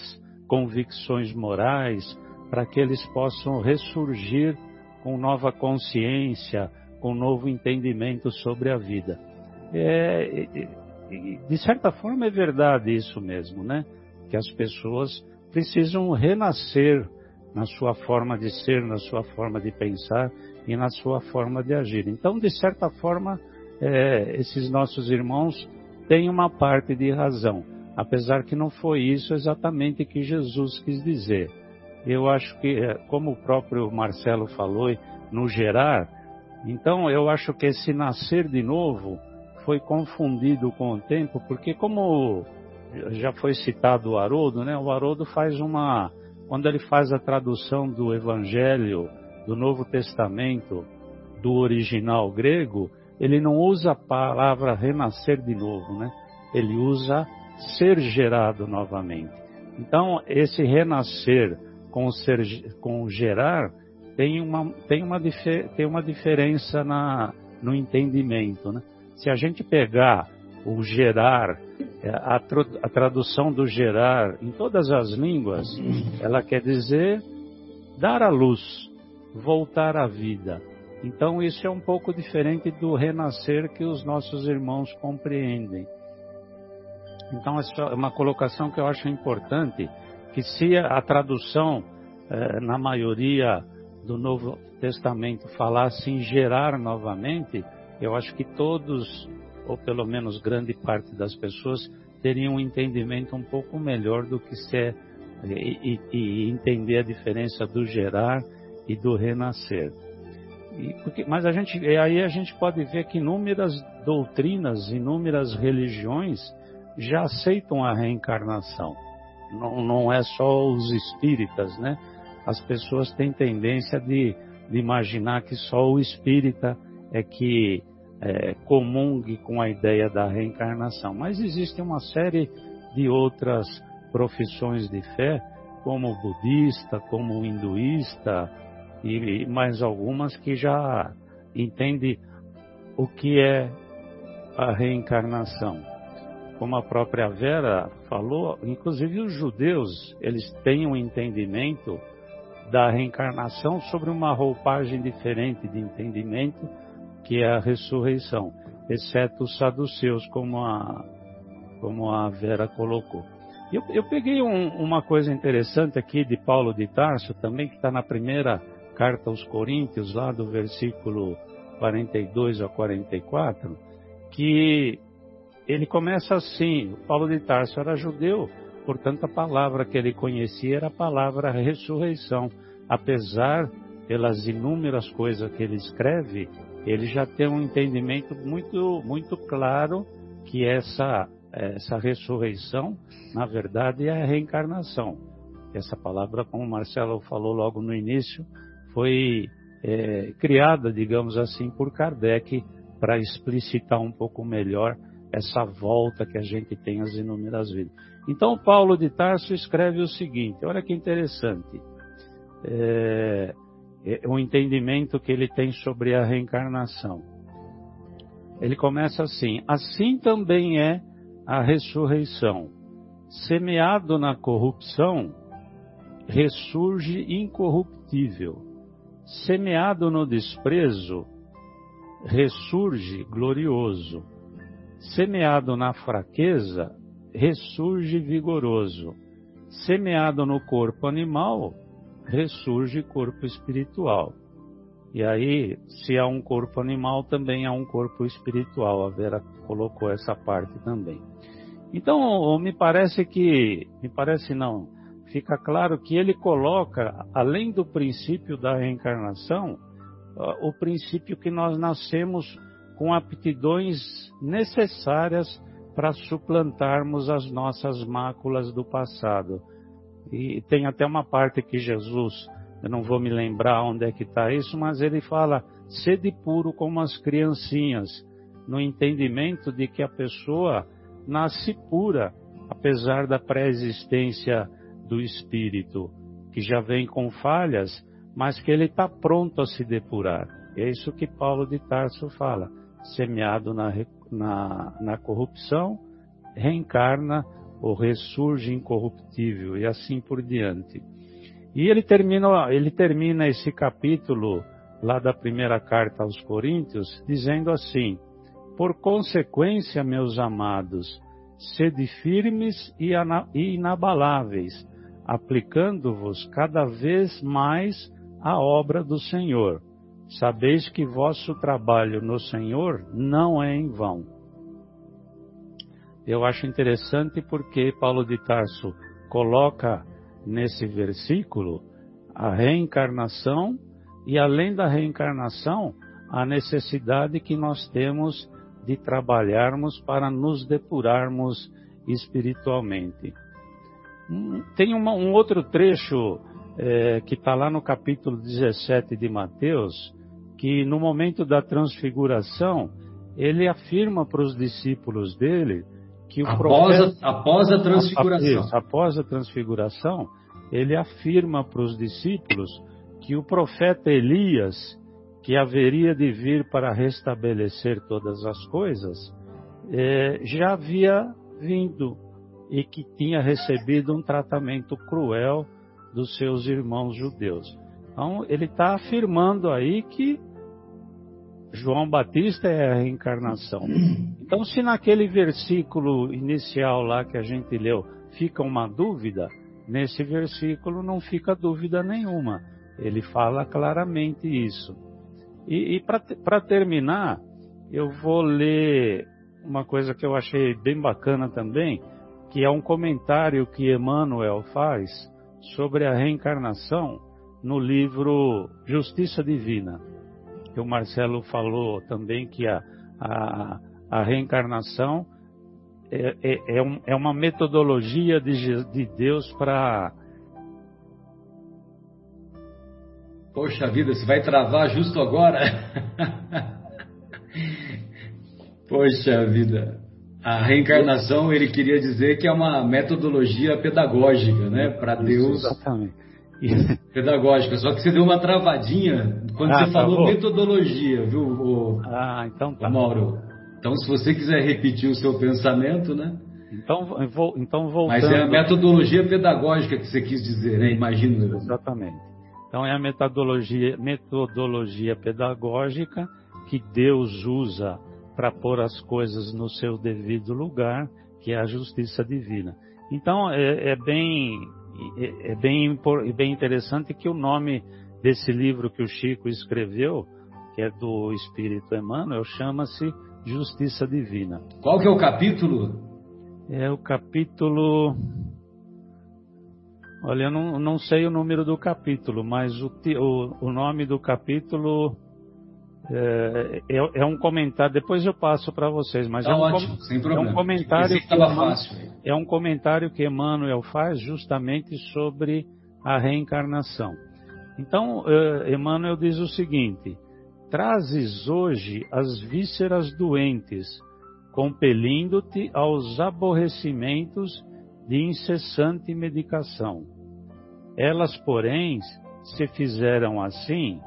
convicções morais, para que eles possam ressurgir com nova consciência, com novo entendimento sobre a vida. É, de certa forma é verdade isso mesmo, né? Que as pessoas precisam renascer na sua forma de ser, na sua forma de pensar e na sua forma de agir. Então, de certa forma, é, esses nossos irmãos têm uma parte de razão, apesar que não foi isso exatamente que Jesus quis dizer. Eu acho que, é, como o próprio Marcelo falou, no gerar, então eu acho que esse nascer de novo foi confundido com o tempo, porque como já foi citado o Haroldo, né? O Haroldo faz uma quando ele faz a tradução do Evangelho do Novo Testamento do original grego, ele não usa a palavra renascer de novo, né? Ele usa ser gerado novamente. Então, esse renascer com, ser, com gerar tem uma, tem uma, tem uma diferença na, no entendimento. Né? Se a gente pegar o gerar, a, a tradução do gerar em todas as línguas, ela quer dizer dar à luz, voltar à vida. Então isso é um pouco diferente do renascer que os nossos irmãos compreendem. Então essa é uma colocação que eu acho importante, que se a tradução, eh, na maioria do Novo Testamento falasse em gerar novamente, eu acho que todos, ou pelo menos grande parte das pessoas, teriam um entendimento um pouco melhor do que ser e, e, e entender a diferença do gerar e do renascer. E porque, mas a gente, aí a gente pode ver que inúmeras doutrinas, inúmeras religiões já aceitam a reencarnação. não, não é só os espíritas, né? As pessoas têm tendência de, de imaginar que só o espírita é que é, comungue com a ideia da reencarnação. Mas existe uma série de outras profissões de fé, como budista, como hinduísta, e mais algumas que já entendem o que é a reencarnação. Como a própria Vera falou, inclusive os judeus, eles têm um entendimento da reencarnação sobre uma roupagem diferente de entendimento, que é a ressurreição, exceto os saduceus, como a, como a Vera colocou. Eu, eu peguei um, uma coisa interessante aqui de Paulo de Tarso, também que está na primeira carta aos Coríntios, lá do versículo 42 a 44, que ele começa assim: Paulo de Tarso era judeu, portanto a palavra que ele conhecia era a palavra ressurreição. Apesar pelas inúmeras coisas que ele escreve, ele já tem um entendimento muito, muito claro que essa, essa ressurreição, na verdade, é a reencarnação. Essa palavra, como o Marcelo falou logo no início, foi é, criada, digamos assim, por Kardec para explicitar um pouco melhor essa volta que a gente tem às inúmeras vidas. Então, Paulo de Tarso escreve o seguinte: olha que interessante. É, o entendimento que ele tem sobre a reencarnação. Ele começa assim: assim também é a ressurreição. Semeado na corrupção, ressurge incorruptível. Semeado no desprezo, ressurge glorioso. Semeado na fraqueza, ressurge vigoroso. Semeado no corpo animal, ressurge corpo espiritual. E aí, se há um corpo animal, também há um corpo espiritual. A Vera colocou essa parte também. Então, me parece que, me parece não, fica claro que ele coloca, além do princípio da reencarnação, o princípio que nós nascemos com aptidões necessárias para suplantarmos as nossas máculas do passado. E tem até uma parte que Jesus, eu não vou me lembrar onde é que está isso, mas ele fala: sede puro como as criancinhas, no entendimento de que a pessoa nasce pura, apesar da pré-existência do espírito, que já vem com falhas, mas que ele está pronto a se depurar. É isso que Paulo de Tarso fala: semeado na, na, na corrupção, reencarna ou ressurge incorruptível e assim por diante. E ele termina, ele termina esse capítulo lá da primeira carta aos Coríntios dizendo assim: Por consequência, meus amados, sede firmes e inabaláveis, aplicando-vos cada vez mais à obra do Senhor. Sabeis que vosso trabalho no Senhor não é em vão eu acho interessante porque Paulo de Tarso coloca nesse versículo a reencarnação e, além da reencarnação, a necessidade que nós temos de trabalharmos para nos depurarmos espiritualmente. Tem uma, um outro trecho é, que está lá no capítulo 17 de Mateus, que no momento da transfiguração, ele afirma para os discípulos dele que o após, profeta, a, após a transfiguração. Após, após a transfiguração, ele afirma para os discípulos que o profeta Elias, que haveria de vir para restabelecer todas as coisas, é, já havia vindo e que tinha recebido um tratamento cruel dos seus irmãos judeus. Então, ele está afirmando aí que João Batista é a reencarnação. (clears throat) Então, se naquele versículo inicial lá que a gente leu fica uma dúvida, nesse versículo não fica dúvida nenhuma. Ele fala claramente isso. E, e para terminar, eu vou ler uma coisa que eu achei bem bacana também, que é um comentário que Emmanuel faz sobre a reencarnação no livro Justiça Divina que o Marcelo falou também que a, a, a reencarnação é, é, é, um, é uma metodologia de, de Deus para. Poxa vida, você vai travar justo agora? (laughs) Poxa vida. A reencarnação, ele queria dizer que é uma metodologia pedagógica, né? Para Deus. Exatamente. Pedagógica, só que você deu uma travadinha quando ah, você falou metodologia, viu, o, ah, então tá. Mauro? Então, se você quiser repetir o seu pensamento, né? Então, vou, então voltando... Mas é a metodologia pedagógica que você quis dizer, né? Imagino. Exatamente. Então, é a metodologia, metodologia pedagógica que Deus usa para pôr as coisas no seu devido lugar, que é a justiça divina. Então, é, é bem, é, é bem, bem interessante que o nome desse livro que o Chico escreveu, que é do Espírito Emmanuel, chama-se justiça divina. Qual que é o capítulo? É o capítulo. Olha, eu não, não sei o número do capítulo, mas o, o, o nome do capítulo é, é, é, um comentário. Depois eu passo para vocês, mas tá é, um, ótimo, é um comentário que, Emmanuel, é um comentário que Emmanuel faz justamente sobre a reencarnação. Então, uh, Emmanuel diz o seguinte: Trazes hoje as vísceras doentes, compelindo-te aos aborrecimentos de incessante medicação. Elas, porém, se fizeram assim,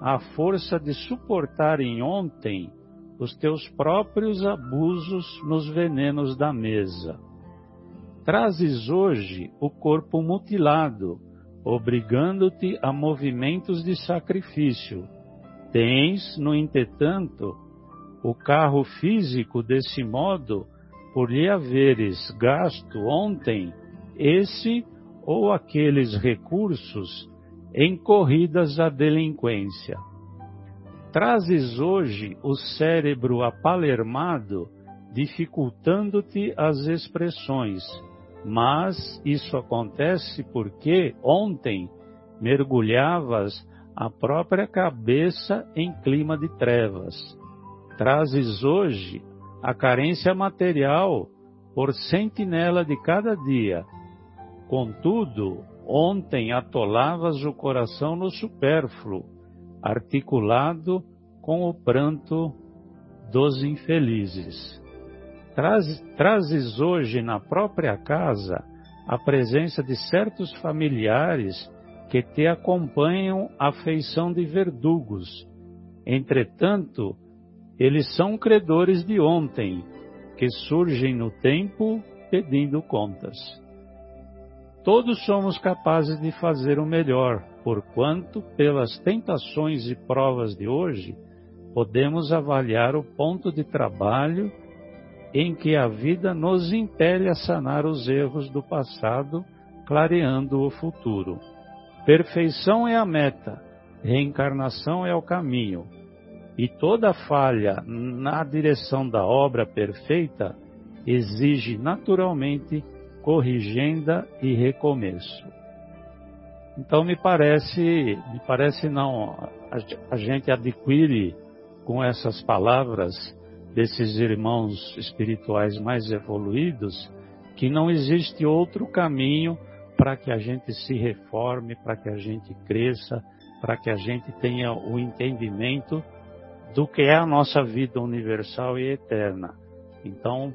à força de suportarem ontem os teus próprios abusos nos venenos da mesa. Trazes hoje o corpo mutilado, obrigando-te a movimentos de sacrifício, Tens, no entretanto, o carro físico desse modo, por lhe haveres gasto ontem esse ou aqueles recursos em corridas à delinquência. Trazes hoje o cérebro apalermado, dificultando-te as expressões, mas isso acontece porque ontem mergulhavas a própria cabeça em clima de trevas. Trazes hoje a carência material por sentinela de cada dia. Contudo, ontem atolavas o coração no supérfluo, articulado com o pranto dos infelizes. trazes hoje na própria casa a presença de certos familiares que te acompanham à feição de verdugos. Entretanto, eles são credores de ontem, que surgem no tempo pedindo contas. Todos somos capazes de fazer o melhor, porquanto, pelas tentações e provas de hoje, podemos avaliar o ponto de trabalho em que a vida nos impele a sanar os erros do passado, clareando o futuro. Perfeição é a meta, reencarnação é o caminho. E toda falha na direção da obra perfeita exige naturalmente corrigenda e recomeço. Então me parece, me parece não, a, gente adquire com essas palavras desses irmãos espirituais mais evoluídos que não existe outro caminho para que a gente se reforme, para que a gente cresça, para que a gente tenha o entendimento do que é a nossa vida universal e eterna. Então,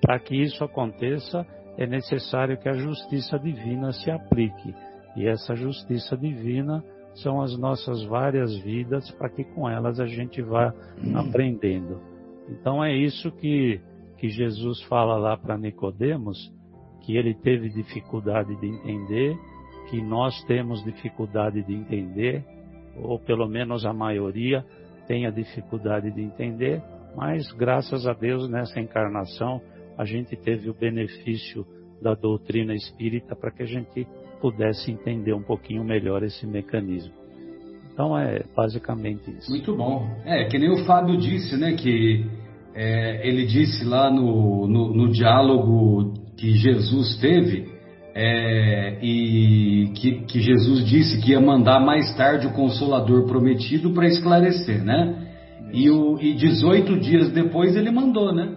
para que isso aconteça, é necessário que a justiça divina se aplique. E essa justiça divina são as nossas várias vidas, para que com elas a gente vá aprendendo. Então é isso que, que Jesus fala lá para Nicodemos, que ele teve dificuldade de entender, que nós temos dificuldade de entender, ou pelo menos a maioria tenha dificuldade de entender, mas graças a Deus nessa encarnação a gente teve o benefício da doutrina espírita para que a gente pudesse entender um pouquinho melhor esse mecanismo. Então é basicamente isso. Muito bom. É, que nem o Fábio disse, né, que é, ele disse lá no, no, no diálogo que Jesus teve é, e que, que, Jesus disse que ia mandar mais tarde o Consolador prometido para esclarecer, né? E, o, e 18 dias depois ele mandou, né?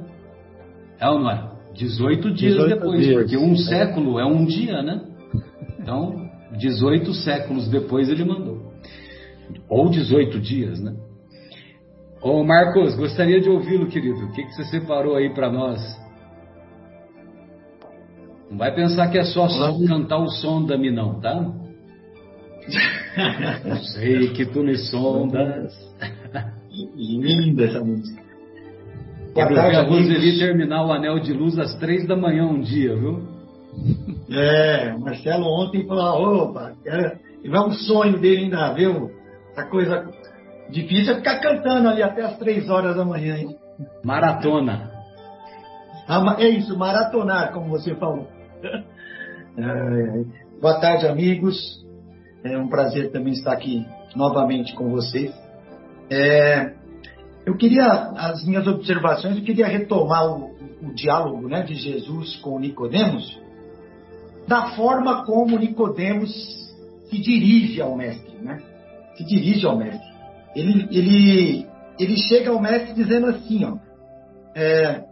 É ou não é? 18 dias 18 depois, dias. porque um século é um dia, né? Então, 18 séculos depois ele mandou. Ou 18 dias, né? Ô Marcos, gostaria de ouvi-lo, querido. O que, que você separou aí para nós? Não vai pensar que é só, só cantar o som da mim, não, tá? (laughs) Eu sei que tu me sondas. Linda essa música. Quero ver a Roseli terminar o Anel de Luz às três da manhã um dia, viu? É, o Marcelo ontem falou, opa, é um sonho dele ainda, viu? A coisa difícil é ficar cantando ali até as três horas da manhã, hein? Maratona. Ah, é isso, maratonar, como você falou. (laughs) Boa tarde, amigos. É um prazer também estar aqui novamente com vocês. É, eu queria, as minhas observações, eu queria retomar o, o diálogo né, de Jesus com Nicodemos, da forma como Nicodemos se dirige ao mestre, né? Se dirige ao mestre. Ele, ele, ele chega ao mestre dizendo assim, ó, é,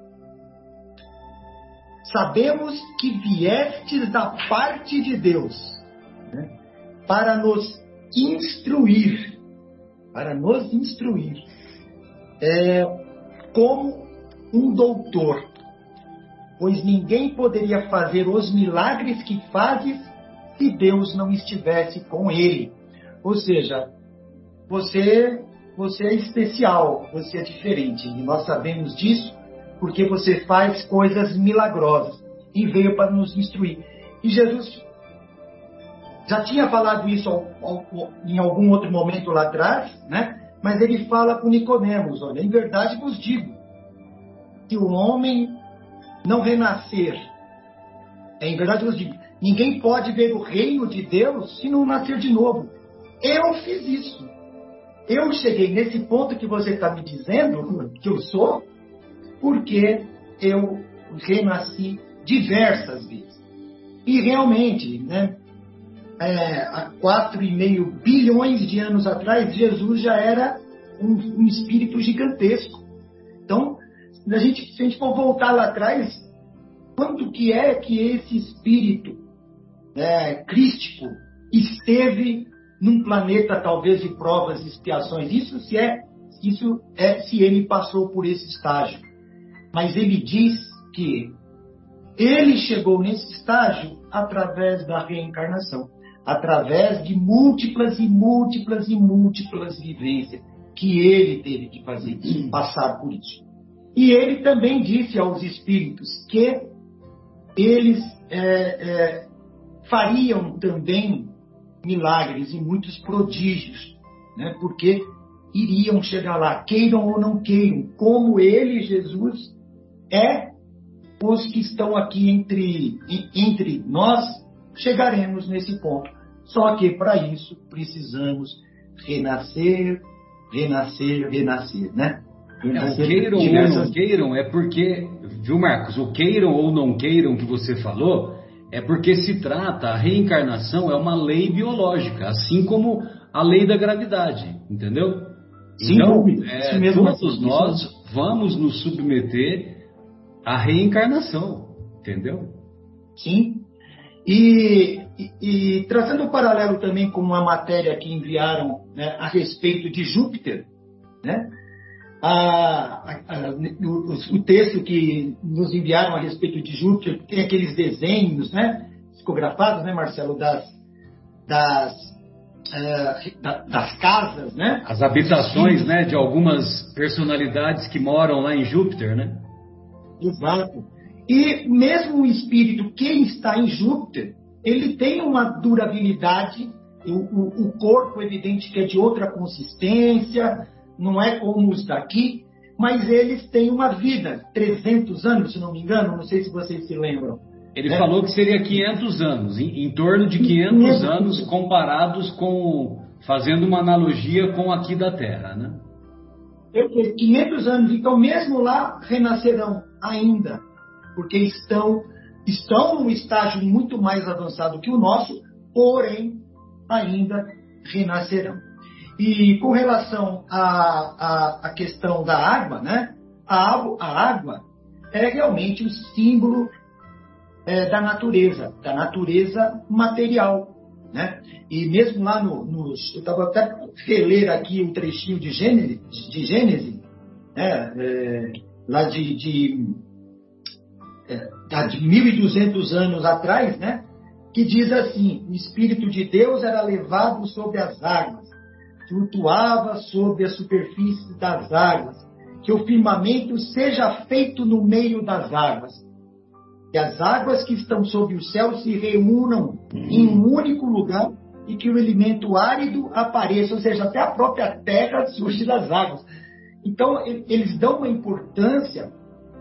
sabemos que viestes da parte de Deus né, para nos instruir, para nos instruir é, como um doutor, pois ninguém poderia fazer os milagres que fazes se Deus não estivesse com ele. Ou seja, você você é especial, você é diferente, e nós sabemos disso porque você faz coisas milagrosas e veio para nos instruir. E Jesus já tinha falado isso em algum outro momento lá atrás, né? Mas ele fala com Nicodemos, olha, em verdade vos digo que o homem não renascer, é, em verdade vos digo, ninguém pode ver o reino de Deus se não nascer de novo. Eu fiz isso. Eu cheguei nesse ponto que você está me dizendo que eu sou, porque eu renasci diversas vezes. E realmente, né, é, há 4,5 bilhões de anos atrás, Jesus já era um, um, espírito gigantesco. Então, a gente, se a gente for voltar lá atrás, quanto que é que esse espírito é, crístico esteve num planeta talvez de provas e expiações? Isso se é, isso é se ele passou por esse estágio. Mas ele diz que ele chegou nesse estágio através da reencarnação através de múltiplas e múltiplas e múltiplas vivências que ele teve que fazer, passar por isso. E ele também disse aos espíritos que eles é, é, fariam também milagres e muitos prodígios, né? porque iriam chegar lá, queiram ou não queiram, como ele, Jesus, é os que estão aqui entre, entre nós, chegaremos nesse ponto. Só que para isso precisamos renascer, renascer, renascer, né? Renascer o queiram diversas... ou não queiram é porque, viu Marcos, o queiram ou não queiram que você falou é porque se trata, a reencarnação é uma lei biológica, assim como a lei da gravidade, entendeu? Sim, então, é, todos nós vamos nos submeter à reencarnação, entendeu? Sim. E e, e trazendo um paralelo também com uma matéria que enviaram né, a respeito de Júpiter, né? A, a, a, o, o, texto que nos enviaram a respeito de Júpiter tem aqueles desenhos, né, psicografados, né, Marcelo, das, das, uh, da, das casas, né? As habitações, né, de algumas personalidades que moram lá em Júpiter, né? Exato. E mesmo o espírito que está em Júpiter, ele tem uma durabilidade, o, o, o corpo, evidente, que é de outra consistência, não é como os daqui, mas eles têm uma vida, 300 anos, se não me engano, não sei se vocês se lembram. Ele é. falou que seria 500 anos, em, em torno de 500 500 anos comparados com, fazendo uma analogia com aqui da Terra, né? 500 anos, então mesmo lá renascerão ainda, porque estão estão num estágio muito mais avançado que o nosso, porém ainda renascerão. E com relação à, à, questão da água, né? A, a água, é realmente o símbolo é, da natureza, da natureza material. Né? E mesmo lá no, nos. Eu estava até reler aqui um trechinho de Gênesis, de Gênesis né? É, lá de, de, é, de 1.200 anos atrás, né? que diz assim: o Espírito de Deus era levado sobre as águas, flutuava sobre a superfície das águas, que o firmamento seja feito no meio das águas que as águas que estão sob o céu se reúnam em um único lugar e que o elemento árido apareça, ou seja, até a própria terra surge das águas. Então, eles dão uma importância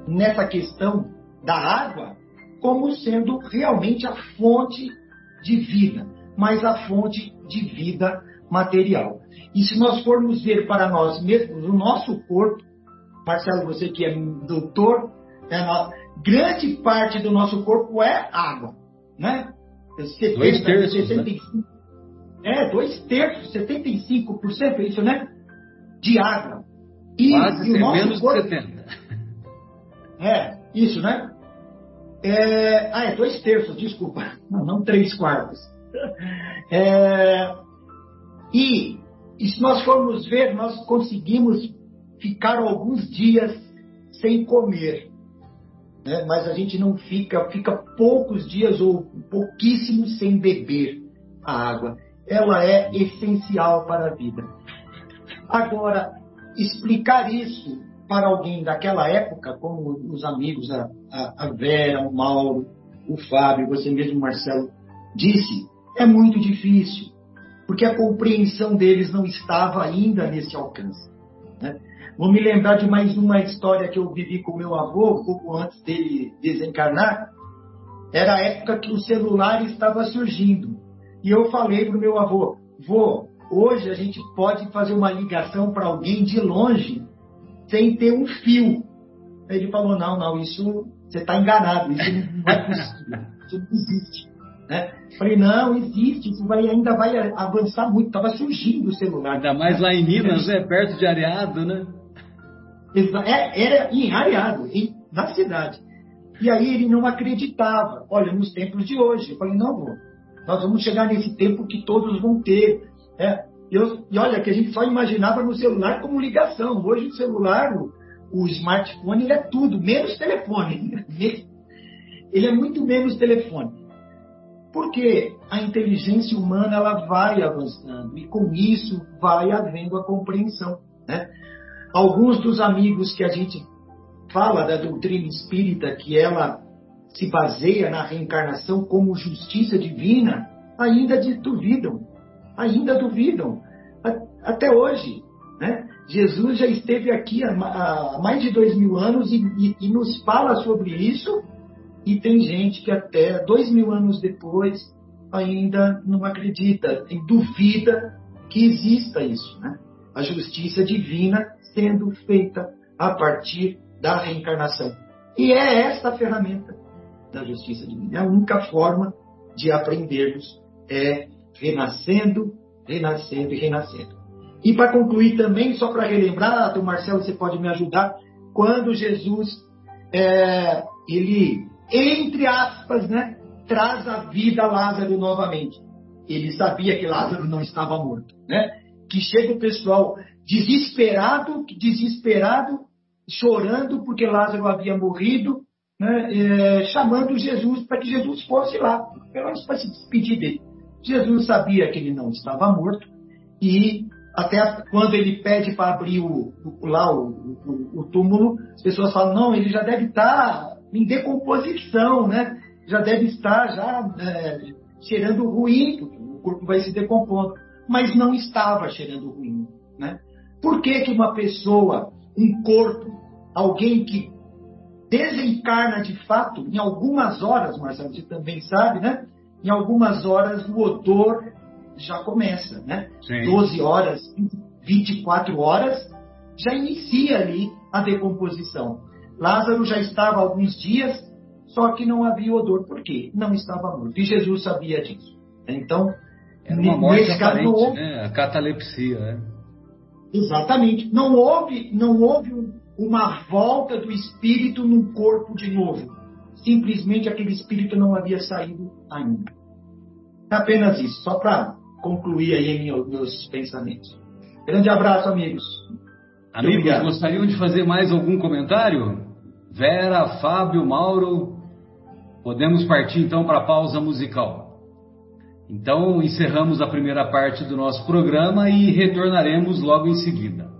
nessa questão da água como sendo realmente a fonte de vida, mas a fonte de vida material. E se nós formos ver para nós mesmos, o nosso corpo, Marcelo, você que é doutor, né, grande parte do nosso corpo é água, né? 70, dois terços, 75, né? É, dois terços, 75% é isso, né? De água. E, Quase e menos corpo, de 70. É, isso, né? É, ah, é dois terços, desculpa. (laughs) Não, não três quartos. É, e, e se nós formos ver, nós conseguimos ficar alguns dias sem comer né? mas a gente não fica, fica poucos dias ou pouquíssimos sem beber a água. Ela é essencial para a vida. Agora, explicar isso para alguém daquela época, como os amigos, a, a, Vera, o Mauro, o Fábio, você mesmo, Marcelo, disse, é muito difícil, porque a compreensão deles não estava ainda nesse alcance. Né? Vou me lembrar de mais uma história que eu vivi com meu avô, pouco antes dele desencarnar. Era a época que o celular estava surgindo. E eu falei para o meu avô: vô, hoje a gente pode fazer uma ligação para alguém de longe sem ter um fio. Ele falou: não, não, isso você está enganado, isso não é possível, isso não existe. Né? Falei, não, existe, isso vai, ainda vai avançar muito, estava surgindo o celular. Ainda mais lá em Minas, né? perto de Areado, né? É, era em Areado, na cidade. E aí ele não acreditava. Olha, nos tempos de hoje. Eu falei, não, vou. Nós vamos chegar nesse tempo que todos vão ter. É, eu, e olha, que a gente só imaginava no celular como ligação. Hoje o celular, o, o smartphone, ele é tudo, menos telefone. (laughs) Ele é muito menos telefone. Porque a inteligência humana ela vai avançando e com isso vai havendo a compreensão. Né? alguns dos amigos que a gente fala da doutrina espírita, que ela se baseia na reencarnação como justiça divina, ainda duvidam, ainda duvidam, até hoje. Né? Jesus já esteve aqui há, mais de dois mil anos e, e, e, nos fala sobre isso, e tem gente que até dois mil anos depois ainda não acredita, duvida que exista isso. Né? A justiça divina sendo feita a partir da reencarnação. E é esta a ferramenta da justiça divina. É a única forma de aprendermos é renascendo, renascendo e renascendo. E para concluir também, só para relembrar, Marcelo, você pode me ajudar, quando Jesus, é, ele, entre aspas, né, traz a vida Lázaro novamente. Ele sabia que Lázaro não estava morto, né? Que chega o pessoal desesperado, desesperado, chorando porque Lázaro havia morrido, né, é, chamando Jesus para que Jesus fosse lá, pelo menos para se despedir dele. Jesus sabia que ele não estava morto e até quando ele pede para abrir o, o lá o, o, o, túmulo, as pessoas falam não, ele já deve estar em decomposição, né? Já deve estar já é, cheirando ruim, o corpo vai se decompondo, mas não estava cheirando ruim, né? Por que, que uma pessoa, um corpo, alguém que desencarna de fato, em algumas horas, Marcelo, você também sabe, né? Em algumas horas o odor já começa, né? Sim. 12 horas, 24 horas, já inicia ali a decomposição. Lázaro já estava alguns dias, só que não havia odor. Por quê? Não estava morto. E Jesus sabia disso. Então, era uma morte aparente, caso, né? A catalepsia, né? Exatamente. Não houve, não houve uma volta do espírito no corpo de novo. Simplesmente aquele espírito não havia saído ainda. Apenas isso, só para concluir aí meus pensamentos. Grande abraço, amigos. Amigos, gostariam de fazer mais algum comentário? Vera, Fábio, Mauro, podemos partir então para a pausa musical. Então, encerramos a primeira parte do nosso programa e retornaremos logo em seguida.